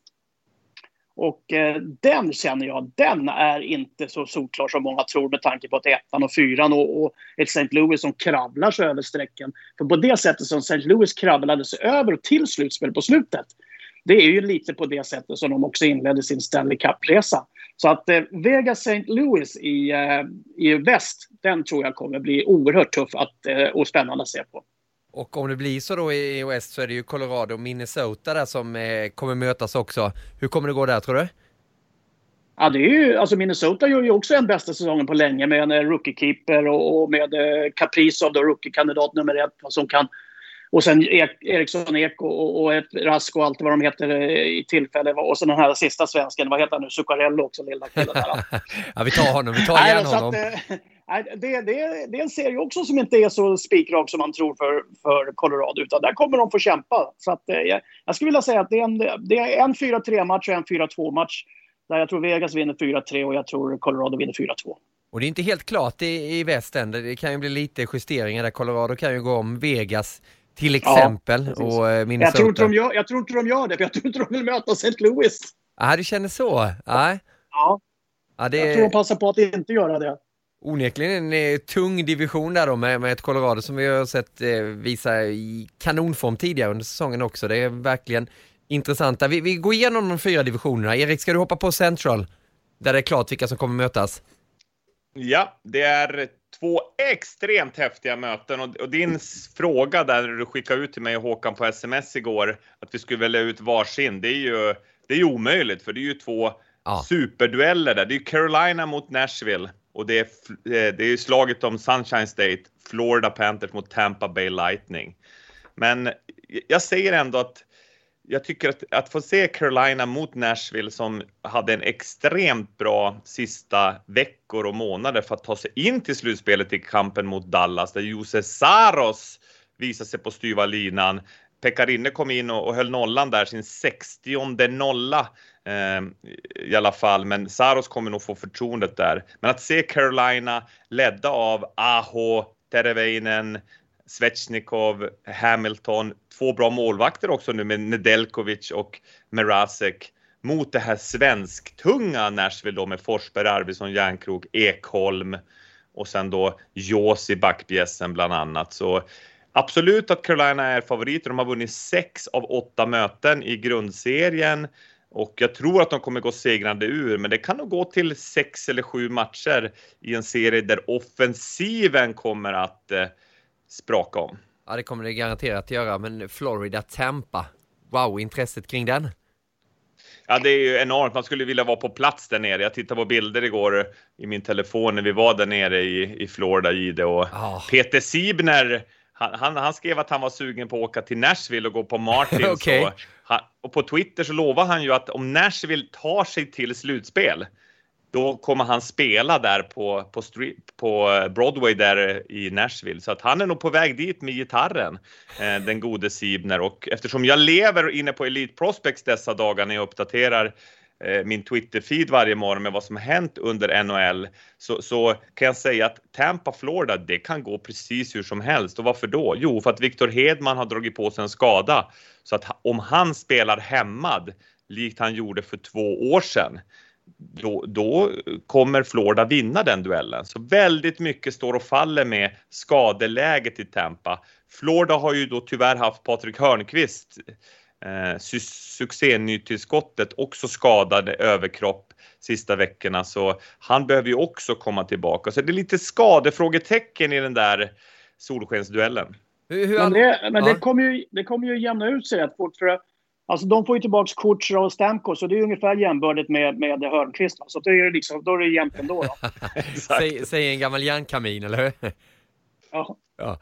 Speaker 5: Och eh, den känner jag, den är inte så solklar som många tror med tanke på att det är ettan och fyran och, och ett St. Louis som kravlar sig över strecken. För på det sättet som St. Louis kravlade sig över till slutspel på slutet, det är ju lite på det sättet som de också inledde sin Stanley Cup-resa. Så att eh, Vegas St. Louis i, eh, i väst, den tror jag kommer bli oerhört tuff att, eh, och spännande att se på.
Speaker 3: Och om det blir så då i West så är det ju Colorado och Minnesota där som eh, kommer mötas också. Hur kommer det gå där tror du?
Speaker 5: Ja, det är ju, alltså Minnesota gör ju också en bästa säsongen på länge med en rookie-keeper och, och med eh, Kaprizov, då rookie-kandidat nummer ett, som kan och sen Ek, Eriksson Ek och, och ett Rask och allt vad de heter eh, i tillfälle. Och sen den här sista svensken, vad heter han nu? Zuccarello också, lilla killen där.
Speaker 3: ja, vi tar honom, vi tar igen honom.
Speaker 5: Att, eh, det, det, det är en serie också som inte är så spikrak som man tror för, för Colorado, utan där kommer de få kämpa. Så att, eh, jag, jag skulle vilja säga att det är en, det är en 4-3-match och en 4-2-match. Där jag tror Vegas vinner 4-3 och jag tror Colorado vinner 4-2.
Speaker 3: Och det är inte helt klart i, i västen. Det kan ju bli lite justeringar där. Colorado kan ju gå om Vegas till exempel. Ja, och eh,
Speaker 5: Minnesota. Jag tror, inte de gör, jag tror inte de gör det, för jag tror inte de vill möta St. Louis.
Speaker 3: Ja, du känner så? Nej.
Speaker 5: Ja. ja det... Jag tror de passar på att inte göra det.
Speaker 3: Onekligen en eh, tung division där då med, med ett Colorado som vi har sett eh, visa i kanonform tidigare under säsongen också. Det är verkligen intressant. Vi, vi går igenom de fyra divisionerna. Erik, ska du hoppa på Central? Där det är klart vilka som kommer mötas.
Speaker 4: Ja, det är två extremt häftiga möten och, och din fråga där du skickade ut till mig och Håkan på sms igår att vi skulle välja ut varsin. Det är ju, det är ju omöjligt för det är ju två ja. superdueller där. Det är Carolina mot Nashville och det är, eh, det är slaget om Sunshine State, Florida Panthers mot Tampa Bay Lightning. Men jag säger ändå att jag tycker att, att få se Carolina mot Nashville som hade en extremt bra sista veckor och månader för att ta sig in till slutspelet i kampen mot Dallas där Jose Saros visade sig på styva linan. Pekarinne kom in och, och höll nollan där, sin 60 nolla eh, i alla fall, men Saros kommer nog få förtroendet där. Men att se Carolina ledda av Aho, Tereveinen, Svechnikov, Hamilton, två bra målvakter också nu med Nedelkovic och Merasek mot det här svensktunga Nashville då med Forsberg, Arvidsson, Järnkrok, Ekholm och sen då Jås i backpjäsen bland annat. Så absolut att Carolina är favoriter. De har vunnit sex av åtta möten i grundserien och jag tror att de kommer gå segrande ur, men det kan nog gå till sex eller sju matcher i en serie där offensiven kommer att eh, spraka om.
Speaker 3: Ja, det kommer det garanterat göra, men Florida Tampa, wow, intresset kring den?
Speaker 4: Ja, det är ju enormt. Man skulle vilja vara på plats där nere. Jag tittade på bilder igår i min telefon när vi var där nere i, i Florida, Gide, och oh. Peter Sibner han, han, han, skrev att han var sugen på att åka till Nashville och gå på Martins. okay. och, och på Twitter så lovar han ju att om Nashville tar sig till slutspel, då kommer han spela där på, på, street, på eh, Broadway där eh, i Nashville. Så att han är nog på väg dit med gitarren, eh, den gode Sibner. Och eftersom jag lever inne på Elite Prospects dessa dagar när jag uppdaterar eh, min Twitter-feed varje morgon med vad som har hänt under NHL så, så, kan jag säga att Tampa, Florida, det kan gå precis hur som helst. Och varför då? Jo, för att Victor Hedman har dragit på sig en skada. Så att om han spelar hämmad, likt han gjorde för två år sedan, då, då, kommer Florida vinna den duellen. Så väldigt mycket står och faller med skadeläget i Tampa. Florida har ju då tyvärr haft Patrik Hörnqvist, eh, succénytillskottet, också skadad överkropp sista veckorna, så han behöver ju också komma tillbaka. Så det är lite skadefrågetecken i den där solskensduellen.
Speaker 5: Men det, men det kommer ju, det kommer ju jämna ut sig rätt fort. För Alltså de får ju tillbaka Kutjerov och Stamkos så det är ungefär jämbördigt med, med Hörnqvist. Så det är liksom, då är det jämnt ändå. Då.
Speaker 3: säg, säg en gammal järnkamin, eller hur?
Speaker 5: ja.
Speaker 3: ja.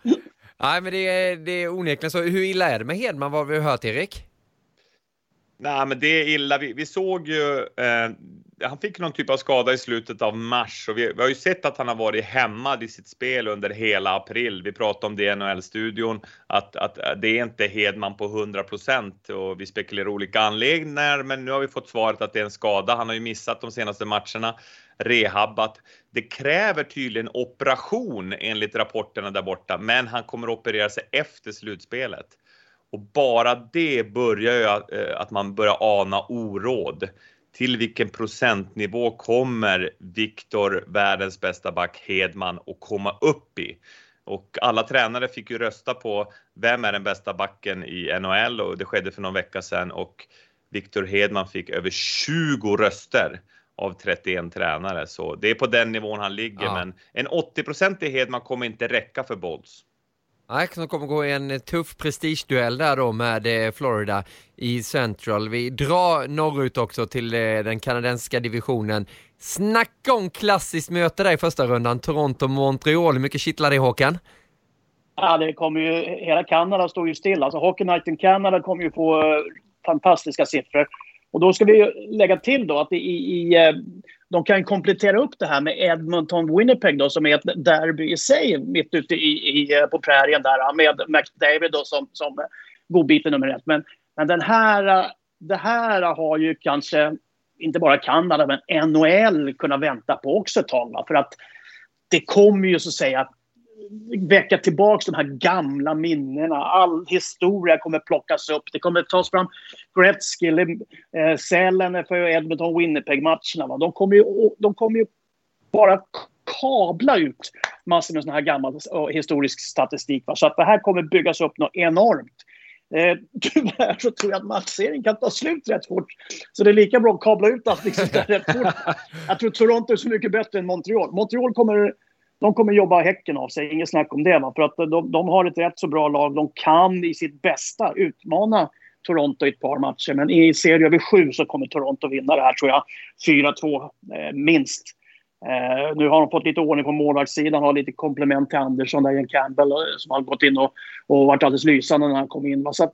Speaker 3: Nej, men det är, det är onekligen så. Hur illa är det med Hedman, vad har vi hört, Erik?
Speaker 4: Nej, men det är illa. Vi, vi såg ju, eh, han fick någon typ av skada i slutet av mars och vi, vi, har ju sett att han har varit hämmad i sitt spel under hela april. Vi pratade om det i NHL-studion, att, att eh, det är inte Hedman på 100 procent och vi spekulerar olika anledningar, men nu har vi fått svaret att det är en skada. Han har ju missat de senaste matcherna, rehabbat. Det kräver tydligen operation enligt rapporterna där borta, men han kommer operera sig efter slutspelet. Och bara det börjar ju eh, att man börjar ana oråd. Till vilken procentnivå kommer Viktor, världens bästa back Hedman, att komma upp i? Och alla tränare fick ju rösta på vem är den bästa backen i NHL och det skedde för någon vecka sedan och Viktor Hedman fick över 20 röster av 31 tränare. Så det är på den nivån han ligger. Ja. Men en 80% i Hedman kommer inte räcka för Bolts.
Speaker 3: Nej, som kommer gå en eh, tuff prestigeduell där då med eh, Florida i Central. Vi drar norrut också till eh, den kanadensiska divisionen. Snacka om klassiskt möte där i första rundan, Toronto-Montreal. Hur mycket kittlar det Håkan?
Speaker 5: Ja, det kommer ju, hela Kanada står ju still. Alltså Hockey Night in Canada kommer ju få fantastiska siffror. Och då ska vi lägga till då att i, i eh, de kan komplettera upp det här med Edmonton-Winnipeg då, som är ett derby i sig mitt ute i, i, eh, på prärien där med McDavid då som, som godbiten nummer ett. Men, men den här, eh, det här har ju kanske inte bara Kanada men NHL kunnat vänta på också ett tag. Va? För att det kommer ju så att säga väcka tillbaka de här gamla minnena. All historia kommer plockas upp. Det kommer tas fram Gretzky, eh, Sälen för Edmonton-Winnipeg-matcherna. De, kommer ju, de kommer ju bara kabla ut massor med sån här gammal historisk statistik. Va? Så att det här kommer byggas upp något enormt. Eh, tyvärr så tror jag att matchserien kan ta slut rätt fort. Så det är lika bra att kabla ut allt liksom rätt fort. Jag tror Toronto är så mycket bättre än Montreal. Montreal kommer de kommer jobba häcken av sig, inget snack om det. Va? För att de, de har ett rätt så bra lag. De kan i sitt bästa utmana Toronto i ett par matcher. Men i serie över sju så kommer Toronto vinna det här tror jag. 4-2 eh, minst. Eh, nu har de fått lite ordning på målvaktssidan, har lite komplement till Andersson, där Ian Campbell eh, som har gått in och, och varit alldeles lysande när han kom in. Va? Så att,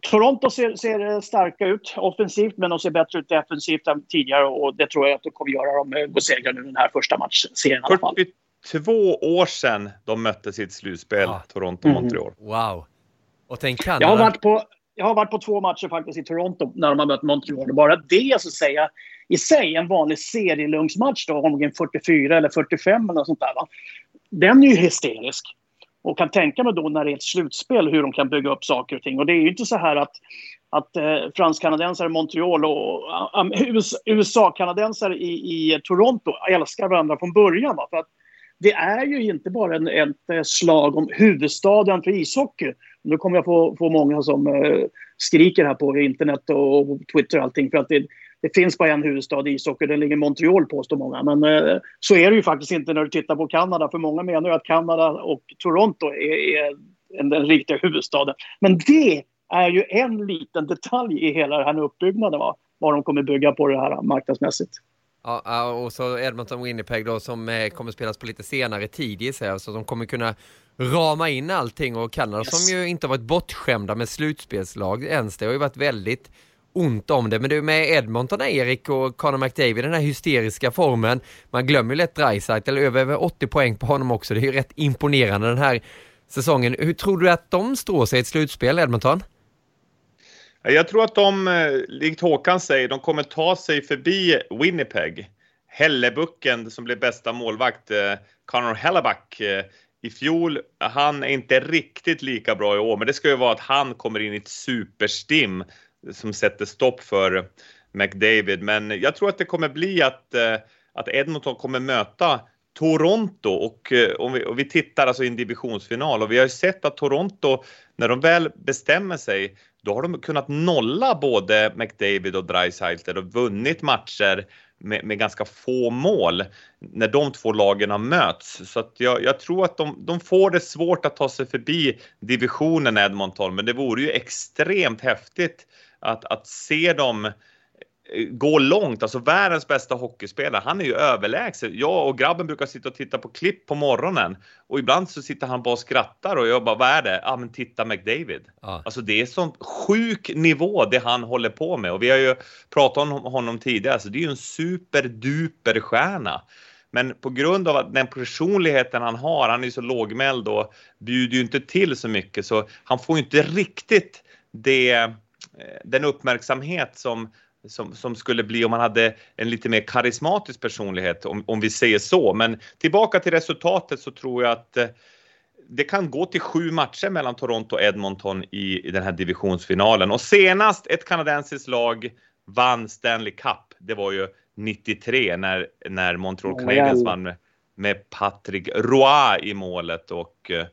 Speaker 5: Toronto ser, ser, eh, starka ut offensivt, men de ser bättre ut defensivt än tidigare och det tror jag att de kommer göra om de eh, går segra nu den här första matchserien i alla fall.
Speaker 4: 42 år sedan de mötte sitt slutspel, ah. Toronto-Montreal.
Speaker 3: Mm. Wow. Och tänk Kanada.
Speaker 5: Jag har, varit på, jag har varit på två matcher faktiskt i Toronto när de har mött Montreal. Bara det så säga i sig, en vanlig serielunchmatch då, omgång 44 eller 45 eller sånt där. Va? Den är ju hysterisk. Och kan tänka mig då när det är ett slutspel hur de kan bygga upp saker och ting. Och det är ju inte så här att, att eh, fransk-kanadensare i Montreal och uh, USA-kanadensare i, i Toronto älskar varandra från början. Va? För att det är ju inte bara en, ett eh, slag om huvudstaden för ishockey. Nu kommer jag få, få många som eh, skriker här på internet och, och Twitter och allting. För att det, det finns bara en huvudstad i ishockey, den ligger i Montreal påstår många. Men eh, så är det ju faktiskt inte när du tittar på Kanada. För många menar ju att Kanada och Toronto är, är den, den riktiga huvudstaden. Men det är ju en liten detalj i hela den här uppbyggnaden. Va? Vad de kommer bygga på det här marknadsmässigt.
Speaker 3: Ja, och så Edmonton Winnipeg då som eh, kommer spelas på lite senare tid i sig, så de kommer kunna rama in allting och Kanada yes. som ju inte har varit bortskämda med slutspelslag ens, det har ju varit väldigt ont om det. Men du med Edmonton, Erik och Conor McDavid, den här hysteriska formen. Man glömmer ju lätt Dreisaitl, eller över 80 poäng på honom också. Det är ju rätt imponerande den här säsongen. Hur tror du att de står sig i ett slutspel, Edmonton?
Speaker 4: Jag tror att de, eh, likt Håkan säger, de kommer ta sig förbi Winnipeg. Hellebucken som blev bästa målvakt, eh, Connor Hellebuck, eh, i fjol, han är inte riktigt lika bra i år, men det ska ju vara att han kommer in i ett superstim som sätter stopp för McDavid. Men jag tror att det kommer bli att, att Edmonton kommer möta Toronto och om vi, och vi tittar alltså i en divisionsfinal och vi har ju sett att Toronto, när de väl bestämmer sig, då har de kunnat nolla både McDavid och Dreisaitl och vunnit matcher med, med, ganska få mål när de två lagen har möts. Så att jag, jag, tror att de, de får det svårt att ta sig förbi divisionen Edmonton, men det vore ju extremt häftigt att, att se dem eh, gå långt, alltså världens bästa hockeyspelare, han är ju överlägsen. Jag och grabben brukar sitta och titta på klipp på morgonen och ibland så sitter han bara och skrattar och jag bara, vad är det? Ja ah, men titta McDavid. Ah. Alltså det är sån sjuk nivå det han håller på med och vi har ju pratat om honom tidigare, alltså det är ju en superduper stjärna. Men på grund av att den personligheten han har, han är så lågmäld och bjuder ju inte till så mycket så han får ju inte riktigt det Eh, den uppmärksamhet som, som, som, skulle bli om man hade en lite mer karismatisk personlighet, om, om vi säger så. Men tillbaka till resultatet så tror jag att eh, det kan gå till sju matcher mellan Toronto och Edmonton i, i den här divisionsfinalen. Och senast ett kanadensiskt lag vann Stanley Cup, det var ju 93 när, när Montreal Canadiens vann med, Patrick Roy i målet och eh,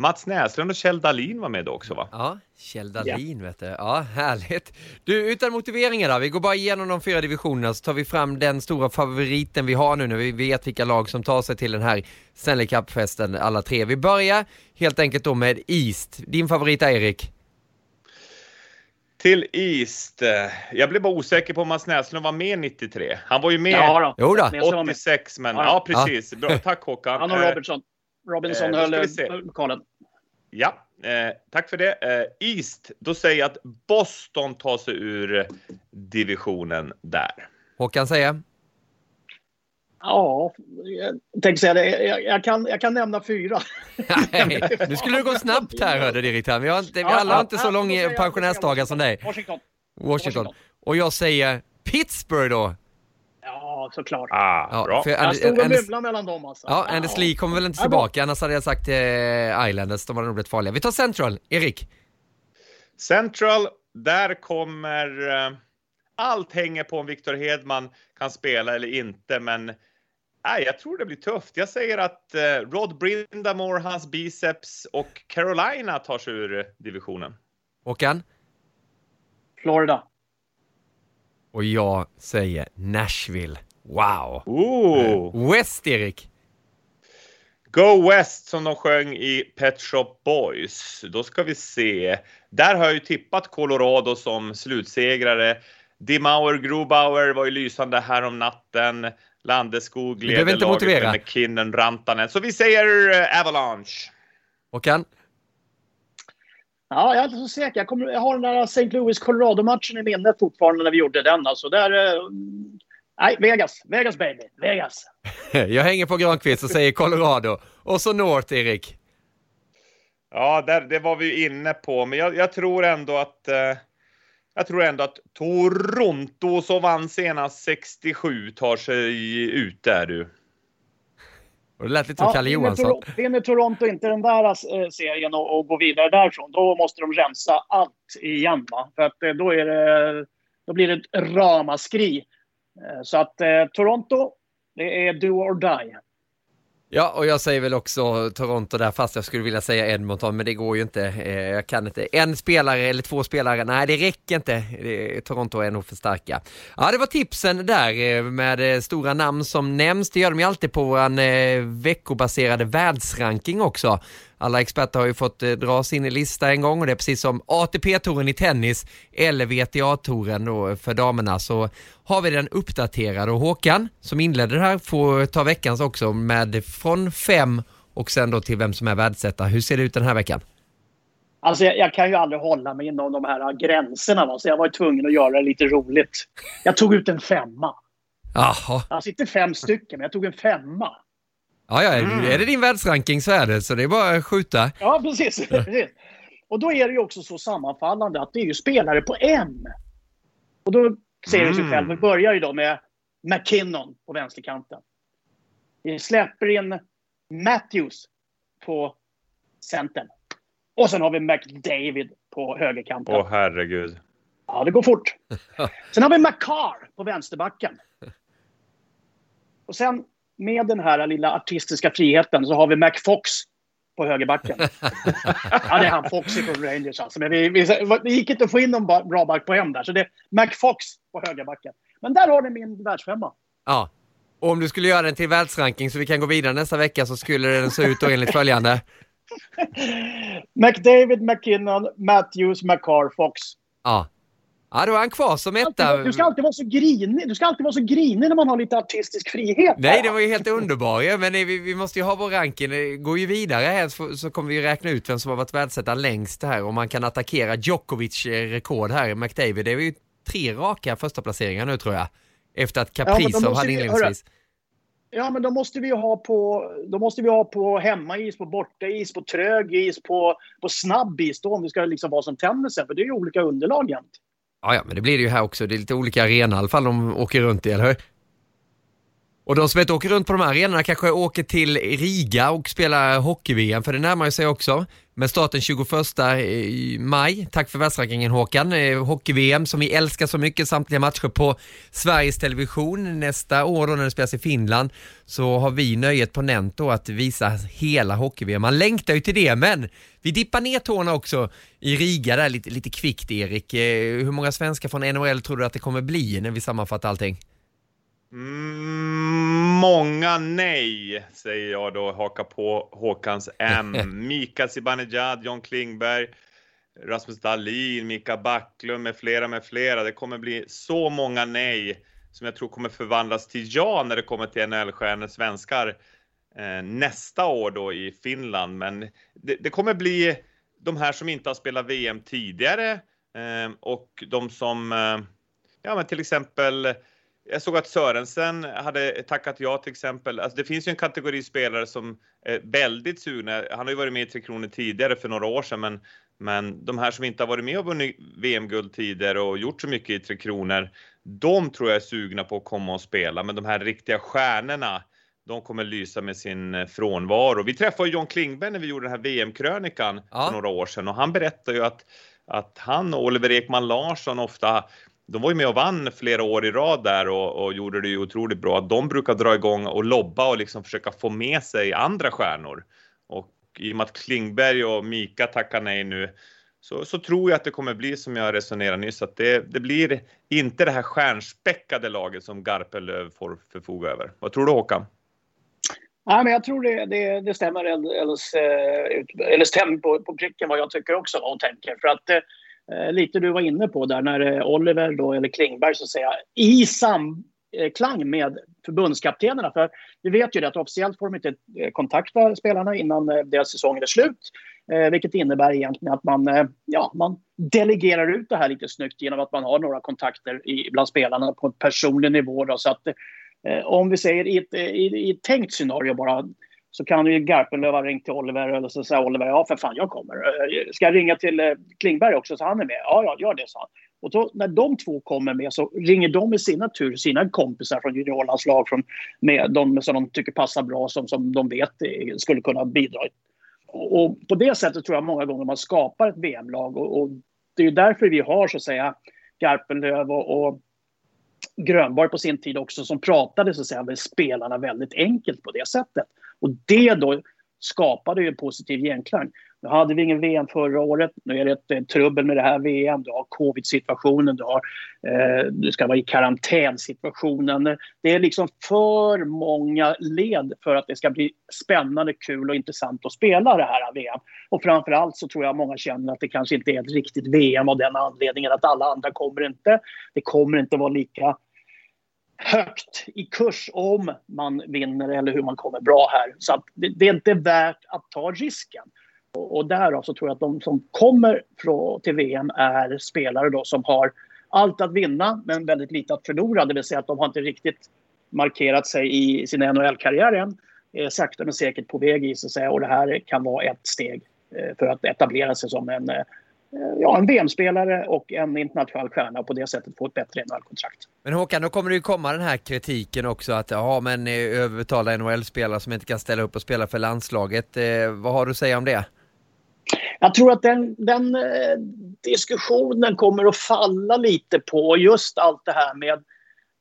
Speaker 4: Mats Näslund och Kjell Dahlin var med då också va?
Speaker 3: Ja, Kjell Dahlin ja. vet du. Ja, härligt. Du, utan motiveringar då, vi går bara igenom de fyra divisionerna så tar vi fram den stora favoriten vi har nu när vi vet vilka lag som tar sig till den här Stanley Cup-festen alla tre. Vi börjar helt enkelt då med East. Din favorit Erik?
Speaker 4: Till East. Jag blev bara osäker på om Mats Näslund var med 93. Han var ju med
Speaker 5: ja,
Speaker 3: då. Jo då.
Speaker 4: 86, men ja, ja precis. Bra. Tack Håkan.
Speaker 5: Han och Robertson. Robinson eh, höll lokalen.
Speaker 4: Ja, eh, tack för det. Eh, East, då säger jag att Boston tar sig ur divisionen där.
Speaker 3: Håkan säger?
Speaker 5: Ja, jag tänkte säga det. Jag, jag, kan, jag kan nämna fyra.
Speaker 3: Nej, nu skulle det gå snabbt här hörde direktören. Vi, har inte, vi alla har inte så lång pensionärsdagar som dig.
Speaker 5: Washington.
Speaker 3: Washington. Och jag säger Pittsburgh då.
Speaker 5: Ja, såklart.
Speaker 4: Ah, ja, bra.
Speaker 5: För jag stod och mumlade mellan dem alltså.
Speaker 3: Ja, Anders Lee kommer väl inte tillbaka, annars hade jag sagt eh, Islanders, de hade nog blivit farliga. Vi tar Central, Erik.
Speaker 4: Central, där kommer... Eh, allt hänger på om Victor Hedman kan spela eller inte, men nej, jag tror det blir tufft. Jag säger att eh, Rod Brindamore, hans biceps och Carolina tar sig ur divisionen.
Speaker 3: Håkan?
Speaker 5: Florida.
Speaker 3: Och jag säger Nashville. Wow!
Speaker 4: Ooh.
Speaker 3: West, Erik?
Speaker 4: Go West som de sjöng i Pet Shop Boys. Då ska vi se. Där har jag ju tippat Colorado som slutsegrare. Dimauer, Grubauer var ju lysande här om natten. Landeskog leder
Speaker 3: inte
Speaker 4: laget
Speaker 3: motivera.
Speaker 4: med McKinnon, Rantanen. Så vi säger eh, Avalanche.
Speaker 3: Håkan?
Speaker 5: Ja, jag är inte så säker. Jag, kommer, jag har den där St. Louis-Colorado-matchen i minnet fortfarande när vi gjorde den. Alltså, där, eh, nej, Vegas. Vegas baby. Vegas.
Speaker 3: Jag hänger på Granqvist och säger Colorado. Och så North, Erik.
Speaker 4: Ja, där, det var vi inne på, men jag, jag tror ändå att eh, jag tror ändå att Toronto som vann senast 67 tar sig ut där du.
Speaker 3: Och det lät lite som Kalle
Speaker 5: vinner
Speaker 3: Johansson.
Speaker 5: Vinner Toronto inte den där eh, serien och, och går vidare därifrån, då måste de rensa allt igen. Va? För att eh, då, är det, då blir det ett ramaskri. Eh, så att eh, Toronto, det är do or die.
Speaker 3: Ja, och jag säger väl också Toronto där, fast jag skulle vilja säga Edmonton, men det går ju inte. Eh, Jag kan inte. En spelare eller två spelare, nej det räcker inte. Det- Toronto är nog för starka. Ja, det var tipsen där eh, med eh, stora namn som nämns. Det gör de ju alltid på vår eh, veckobaserade världsranking också. Alla experter har ju fått eh, dra sin lista en gång och det är precis som ATP-touren i tennis eller WTA-touren då för damerna så har vi den uppdaterad och Håkan som inledde det här får ta veckans också med från fem och sen då till vem som är världsetta. Hur ser det ut den här veckan?
Speaker 5: Alltså jag, jag kan ju aldrig hålla mig inom de här gränserna. Va? Så jag var tvungen att göra det lite roligt. Jag tog ut en femma.
Speaker 3: Jaha,
Speaker 5: Alltså inte fem stycken, men jag tog en femma.
Speaker 3: Ja, ja, är det din världsranking så är det, så det är bara att skjuta.
Speaker 5: Ja, precis. precis. Och då är det ju också så sammanfallande att det är ju spelare på M. Och då ser det sig
Speaker 4: Mm.
Speaker 5: själv. Vi börjar ju då med McKinnon på vänsterkanten. Vi släpper in Matthews på centern. Och sen har vi McDavid på högerkanten.
Speaker 4: Åh herregud.
Speaker 5: Ja, det går fort. Sen har vi McCarr på vänsterbacken. Och sen med den här lilla artistiska friheten så har vi McFox på högerbacken. ja, det är han Foxy från Rangers alltså. Men vi, vi, det gick inte att få in någon bra back på hem där. Så det är McFox på högerbacken. Men där har ni min världsfemma.
Speaker 3: Ja, och om du skulle göra den till världsranking så vi kan gå vidare nästa vecka så skulle den se ut då enligt följande.
Speaker 5: McDavid, McKinnon, Matthews, McCarr, Fox.
Speaker 3: Ja. Ja, då är han kvar som etta.
Speaker 5: Du ska alltid vara så grinig. Du ska alltid vara så grinig när man har lite artistisk frihet.
Speaker 3: Nej, det var ju helt underbar ju, men vi, vi måste ju ha vår ranking. Går ju vidare här så, så kommer vi räkna ut vem som har varit världsetta längst här och man kan attackera Djokovic eh, rekord här. McDavid, det är ju tre raka första placeringar nu tror jag. Efter att
Speaker 5: Ja,
Speaker 3: Kaprizov
Speaker 5: måste
Speaker 3: hade
Speaker 5: vi-
Speaker 3: inledningsvis.
Speaker 5: Ja, men då måste vi ha på, då måste vi ha på hemmais, på bortais, på trög is, på, på snabb is då om vi ska liksom vara som tennisen. För det är ju olika underlag jämt.
Speaker 3: Ja, ja, men det blir det ju här också. Det är lite olika arenor i alla fall de åker runt i, eller hur? Och de som inte åker runt på de här arenorna kanske åker till Riga och spelar hockey-VM, för det närmar ju sig också. Med starten 21 maj. Tack för världsrankingen Håkan. Eh, Hockey-VM som vi älskar så mycket, samtliga matcher på Sveriges Television. Nästa år då när det spelas i Finland så har vi nöjet på Nent då att visa hela hockey-VM. Man längtar ju till det, men vi dippar ner tårna också i Riga där lite, lite kvickt Erik. Eh, hur många svenskar från NHL tror du att det kommer bli när vi sammanfattar allting?
Speaker 4: Mm, många nej, säger jag då, haka på Håkans M. Mika Zibanejad, John Klingberg, Rasmus Dahlin, Mika Backlund med flera, med flera. Det kommer bli så många nej som jag tror kommer förvandlas till ja när det kommer till NHL-stjärnor, svenskar, eh, nästa år då i Finland. Men det, det kommer bli de här som inte har spelat VM tidigare eh, och de som, eh, ja men till exempel jag såg att Sörensen hade tackat ja till exempel. Alltså det finns ju en kategori spelare som är väldigt sugna. Han har ju varit med i Tre Kronor tidigare för några år sedan, men, men de här som inte har varit med och vunnit VM-guld tidigare och gjort så mycket i Tre Kronor, de tror jag är sugna på att komma och spela. Men de här riktiga stjärnorna, de kommer lysa med sin eh, frånvaro. Vi träffade John Klingberg när vi gjorde den här VM-krönikan
Speaker 3: Ja.
Speaker 4: för några år sedan och han berättade ju att, att han och Oliver Ekman Larsson ofta de var ju med och vann flera år i rad där och, och gjorde det ju otroligt bra. De brukar dra igång och lobba och liksom försöka få med sig andra stjärnor. Och i och med att Klingberg och Mika tackar nej nu så, så tror jag att det kommer bli som jag resonerade nyss, att det, det blir inte det här stjärnspäckade laget som Garpenlöv får förfoga över. Vad tror du Håkan?
Speaker 5: Nej, men jag tror det, det, det stämmer eller, eh, eller stämmer på, på pricken vad jag tycker också och tänker. För att eh, Eh, lite du var inne på där när eh, Oliver då, eller Klingberg så att säga, i samklang eh, med förbundskaptenerna. För vi vet ju det att officiellt får de inte kontakta spelarna innan deras säsong är slut. Vilket innebär egentligen att man, ja, man delegerar ut det här lite snyggt genom att man har några kontakter i, bland spelarna på en personlig nivå. Då, så att om vi säger i ett, i, i ett tänkt scenario bara så kan ju Garpenlöv ha ringt till Oliver eller så säger Oliver ja för fan jag kommer. Eh, Ska jag ringa till eh, Klingberg också så han är med? Ja, ja gör det sa han. Och då, när de två kommer med så ringer de i sina tur sina kompisar från juniorlandslag från, med de som de tycker passar bra som, som de vet eh, skulle kunna bidra. Och, och på det sättet tror jag många gånger man skapar ett VM-lag och, och, det är därför vi har så att säga Garpenlöv och, och Grönborg på sin tid också som pratade så att säga, med spelarna väldigt enkelt på det sättet. Och det då skapade ju en positiv genklang. Nu hade vi ingen VM förra året. Nu är det ett, ett trubbel med det här VM. Du har covid-situationen, du, har, eh, du ska vara i karantänsituationen. Det är liksom för många led för att det ska bli spännande, kul och intressant att spela det här VM. Och framför allt så tror jag många känner att det kanske inte är ett riktigt VM av den anledningen att alla andra kommer inte. Det kommer inte vara lika högt i kurs om man vinner eller hur man kommer bra här. Så det, det, är inte värt att ta risken. Och, och därav så tror jag att de som kommer från, till VM är spelare då som har allt att vinna men väldigt lite att förlora. Det vill säga att de har inte riktigt markerat sig i sin NHL-karriär än. Eh, är sakta men säkert på väg i så att säga och det här kan vara ett steg eh, för att etablera sig som en Eh, ja, en VM-spelare och en internationell stjärna och på det sättet få ett bättre NHL-kontrakt.
Speaker 3: Men Håkan, då kommer det ju komma den här kritiken också att ja, men eh, överbetalda NHL-spelare som inte kan ställa upp och spela för landslaget. Eh, vad har du att säga om det?
Speaker 5: Jag tror att den, den eh, diskussionen kommer att falla lite på just allt det här med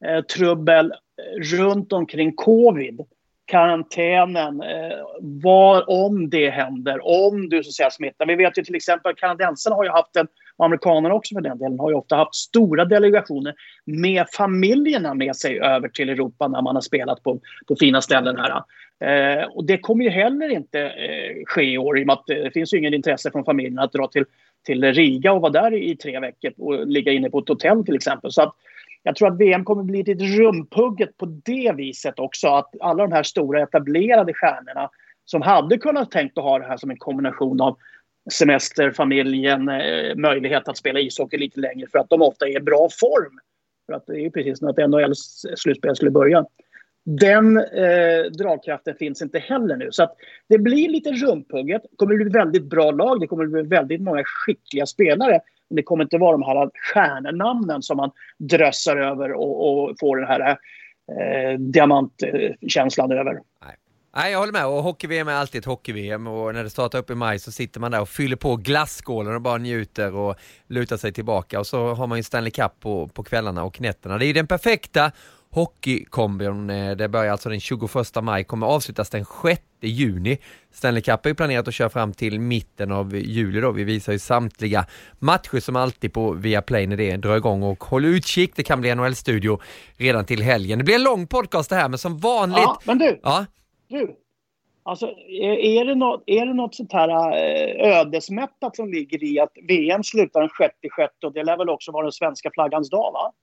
Speaker 5: eh, trubbel runt omkring covid karantänen, eh, var, om det händer, om du så att säga smittar. Vi vet ju till exempel att kanadensarna har ju haft en, och amerikanerna också för den delen, har ju ofta haft stora delegationer med familjerna med sig över till Europa när man har spelat på, på fina ställen här. Eh, och det kommer ju heller inte eh, ske i år i och med att det finns ju ingen intresse från familjerna att dra till, till Riga och vara där i, i tre veckor och ligga inne på ett hotell till exempel. Så att, jag tror att VM kommer bli lite rumpugget på det viset också. Att alla de här stora etablerade stjärnorna som hade kunnat tänkt att ha det här som en kombination av semester, familjen, eh, möjlighet att spela ishockey lite längre för att de ofta är i bra form. För att det är ju precis som att NHLs slutspel skulle börja. Den eh, dragkraften finns inte heller nu. Så att det blir lite rumpugget. Det kommer bli väldigt bra lag. Det kommer bli väldigt många skickliga spelare. Det kommer inte vara de här stjärnnamnen som man drössar över och, och får den här eh, diamantkänslan över.
Speaker 3: Nej. Nej, jag håller med. Och hockey-VM är alltid ett hockey-VM och när det startar upp i maj så sitter man där och fyller på glasskålen och bara njuter och lutar sig tillbaka och så har man ju Stanley Cup på, på kvällarna och nätterna. Det är den perfekta Hockeykombon, eh, det börjar alltså den 21 maj, kommer avslutas den 6 juni. Stanley Cup är planerat att köra fram till mitten av juli då. Vi visar ju samtliga matcher som alltid på Viaplay när det drar igång och håll utkik, det kan bli NHL-studio redan till helgen. Det blir en lång podcast det här men som vanligt... Ja,
Speaker 5: men du! Ja? Du! Alltså, är det, något, är det något sånt här eh, ödesmättat som ligger i att VM slutar den 6 6 och det lär väl också vara den svenska flaggans dag va?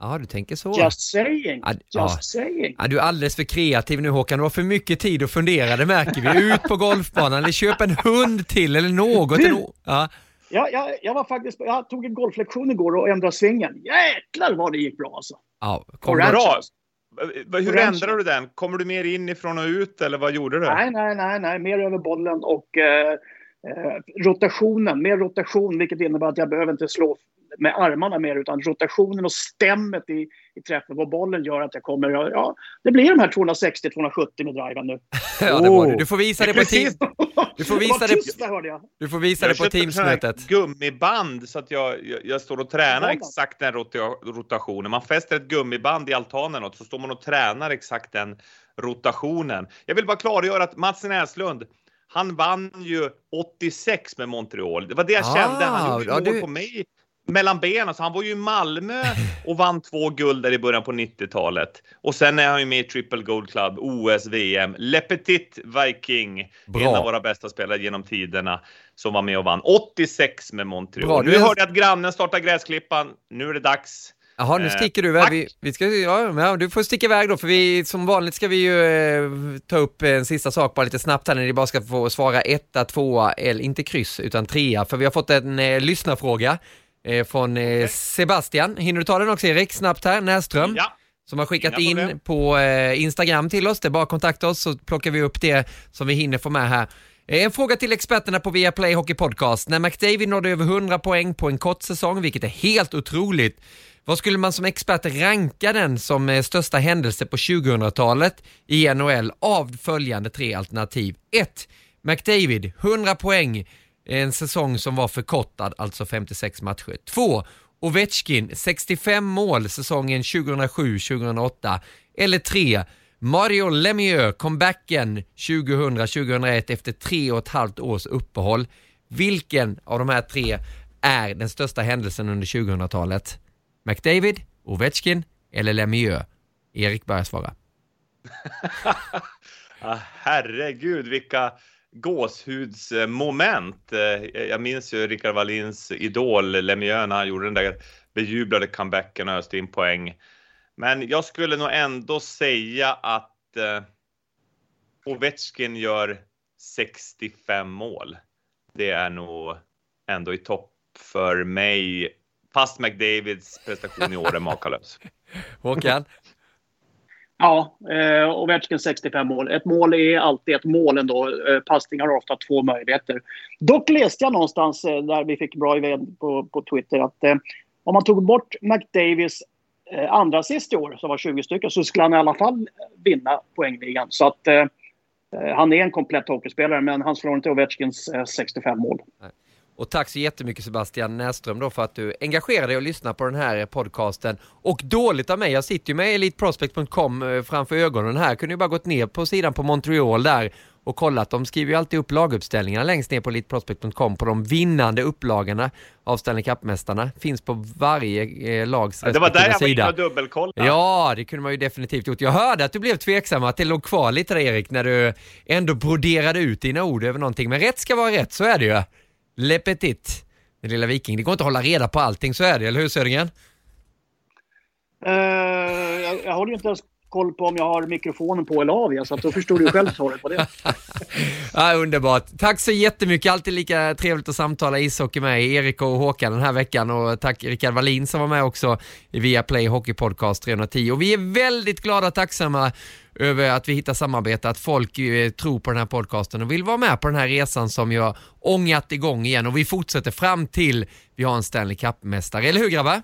Speaker 3: Ja, du tänker så.
Speaker 5: Just saying. Ja, Just ja. saying.
Speaker 3: Ja, du är alldeles för kreativ nu Håkan. Du har för mycket tid att fundera, det märker vi. Ut på golfbanan eller köp en hund till eller något.
Speaker 5: Du, ja. Ja, jag, jag, var faktiskt, jag tog en golflektion igår och ändrade svingen. Jäklar vad det gick bra alltså.
Speaker 4: Ja, kom bra. Hur ändrade du den? Kommer du mer inifrån och ut eller vad gjorde du?
Speaker 5: Nej, nej, nej, nej. mer över bollen och eh, eh, rotationen. Mer rotation, vilket innebär att jag behöver inte slå med armarna mer utan rotationen och stämmet i, i träffen på bollen gör att jag kommer, ja, det blir de här 260-270 med driven nu.
Speaker 3: ja, det var det. Du får visa det på team. Du får visa det, det du får visa det på teamsmötet.
Speaker 4: gummiband så att jag, jag, jag står och tränar exakt den rotationen. Man fäster ett gummiband i altanen och så står man och tränar exakt den rotationen. Jag vill bara klargöra att Mats Näslund, han vann ju 86 med Montreal. Det var det jag ah, kände. Han gjorde ja, mål du... på mig mellan benen. Alltså, han var ju i Malmö och vann två guld där i början på 90-talet. Och sen är han ju med i Triple Gold Club, OS, VM. Le Petit Viking,
Speaker 3: Bra.
Speaker 4: en av våra bästa spelare genom tiderna, som var med och vann 86 med Montreal.
Speaker 3: Bra,
Speaker 4: nu
Speaker 3: är-
Speaker 4: hörde jag att grannen startar gräsklippan. Nu är det dags.
Speaker 3: Jaha, nu
Speaker 4: Eh,
Speaker 3: sticker du iväg. Vi, vi ska, ja, du får sticka iväg då, för vi, som vanligt ska vi ju eh, ta upp en sista sak bara lite snabbt här när ni bara ska få svara etta, tvåa eller inte kryss, utan trea. För vi har fått en eh, lyssnarfråga eh, från eh, Sebastian. Hinner du ta den också Erik, snabbt här? Näsström.
Speaker 4: Ja.
Speaker 3: Som har skickat
Speaker 4: Inga
Speaker 3: in på eh, Instagram till oss. Det är bara att kontakta oss så plockar vi upp det som vi hinner få med här. Eh, En fråga till experterna på Viaplay Hockey Podcast. När McDavid nådde över 100 poäng på en kort säsong, vilket är helt otroligt, vad skulle man som expert ranka den som eh, största händelse på 2000-talet i NHL av följande tre alternativ? 1. McDavid, 100 poäng, en säsong som var förkortad, alltså 56 matcher. 2. Ovechkin, 65 mål säsongen 2007-2008. Eller 3. Mario Lemieux, comebacken 2000-2001 efter tre och ett halvt års uppehåll. Vilken av de här tre är den största händelsen under 2000-talet? McDavid, Ovechkin eller Lemieux? Erik börjar svara.
Speaker 4: Ah, herregud, vilka gåshudsmoment. Eh, jag minns ju Rickard Wallins idol Lemieux när han gjorde den där bejublade comebacken och öste in poäng. Men jag skulle nog ändå säga att eh, Ovechkin gör 65 mål. Det är nog ändå i topp för mig. Fast McDavids prestation i år är makalös.
Speaker 3: Håkan?
Speaker 5: Ja, eh, Ovechkin 65 mål. Ett mål är alltid ett mål ändå. Eh, passningar har ofta två möjligheter. Dock läste jag någonstans eh, där vi fick bra idé på, på Twitter att eh, om man tog bort McDavis eh, andra sist i år, som var 20 stycken, så skulle han i alla fall vinna poängligan. Så att eh, eh han är en komplett hockeyspelare, men han slår inte Ovechkins eh, 65 mål.
Speaker 3: Och tack så jättemycket Sebastian Näsström då för att du engagerar dig och lyssnar på den här podcasten. Och dåligt av mig, jag sitter ju med elitprospect.com eh, framför ögonen här. Kunde ju bara gått ner på sidan på Montreal där och kollat. De skriver ju alltid upp laguppställningarna längst ner på elitprospect.com på de vinnande upplagorna av Stanley Cup-mästarna. Finns på varje eh, lags
Speaker 4: Det var där jag var
Speaker 3: sida.
Speaker 4: inne och dubbelkollade.
Speaker 3: Ja, det kunde man ju definitivt gjort. Jag hörde att du blev tveksam, att det låg kvar lite där Erik, när du ändå broderade ut dina ord över någonting. Men rätt ska vara rätt, så är det ju. Le Petit, den lilla viking. Det går inte att hålla reda på allting, så är det, eller hur Södergren?
Speaker 5: Eh, jag, jag håller ju inte ens koll på om jag har mikrofonen på eller av, så att då förstår du själv svaret på det.
Speaker 3: Ja, underbart. Tack så jättemycket. Alltid lika trevligt att samtala ishockey med Erik och Håkan den här veckan och tack Rickard Wallin som var med också i Viaplay Hockey Podcast 310. Och vi är väldigt glada och tacksamma över att vi hittar samarbete, att folk eh, tror på den här podcasten och vill vara med på den här resan som har ångat igång igen och vi fortsätter fram till vi har en Stanley Cup-mästare. Eller hur grabbar?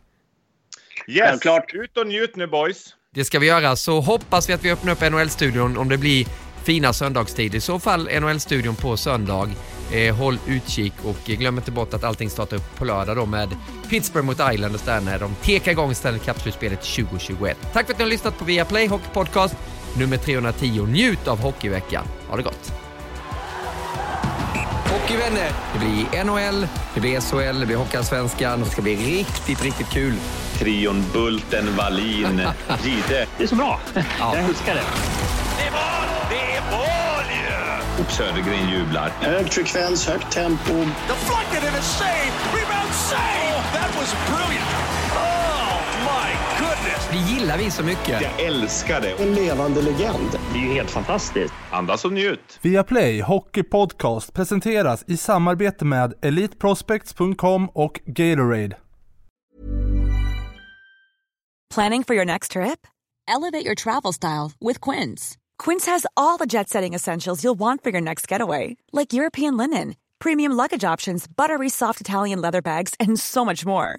Speaker 4: Yes,
Speaker 5: Självklart.
Speaker 4: ut och njut nu boys.
Speaker 3: Det ska vi göra, så hoppas vi att vi öppnar upp NHL-studion om det blir fina söndagstid. I så fall NHL-studion på söndag. Eh, håll utkik och glöm inte bort att allting startar upp på lördag då med Pittsburgh mot Islanders där när de tekar igång Stanley Cup-slutspelet 2021. Tack för att ni har lyssnat på Viaplay Hockey Podcast nummer 310. Njut av hockeyveckan. Ha det gott! Hockeyvänner! Det blir NHL, det blir SHL, det blir Hockeyallsvenskan. Det ska bli riktigt, riktigt kul.
Speaker 4: Trion Bulten, Wallin, Gide.
Speaker 8: Det är så bra. Jag älskar det.
Speaker 6: Det är mål! Det är mål ju!
Speaker 4: Och Södergren jublar.
Speaker 7: Hög frekvens, högt tempo.
Speaker 6: Deflected and a save! Rebound save! That was brilliant!
Speaker 3: Det gillar vi så mycket.
Speaker 4: Jag älskar det.
Speaker 7: En levande legend.
Speaker 8: Det är ju helt fantastiskt.
Speaker 4: Andas och njut.
Speaker 2: Viaplay Hockey Podcast presenteras i samarbete med EliteProspects.com och Gatorade.
Speaker 1: Planning for your next trip? Elevate your travel style with Quince. Quince has all the jet setting essentials you'll want for your next getaway, like European linen, premium luggage options, buttery soft Italian leather bags, and so much more.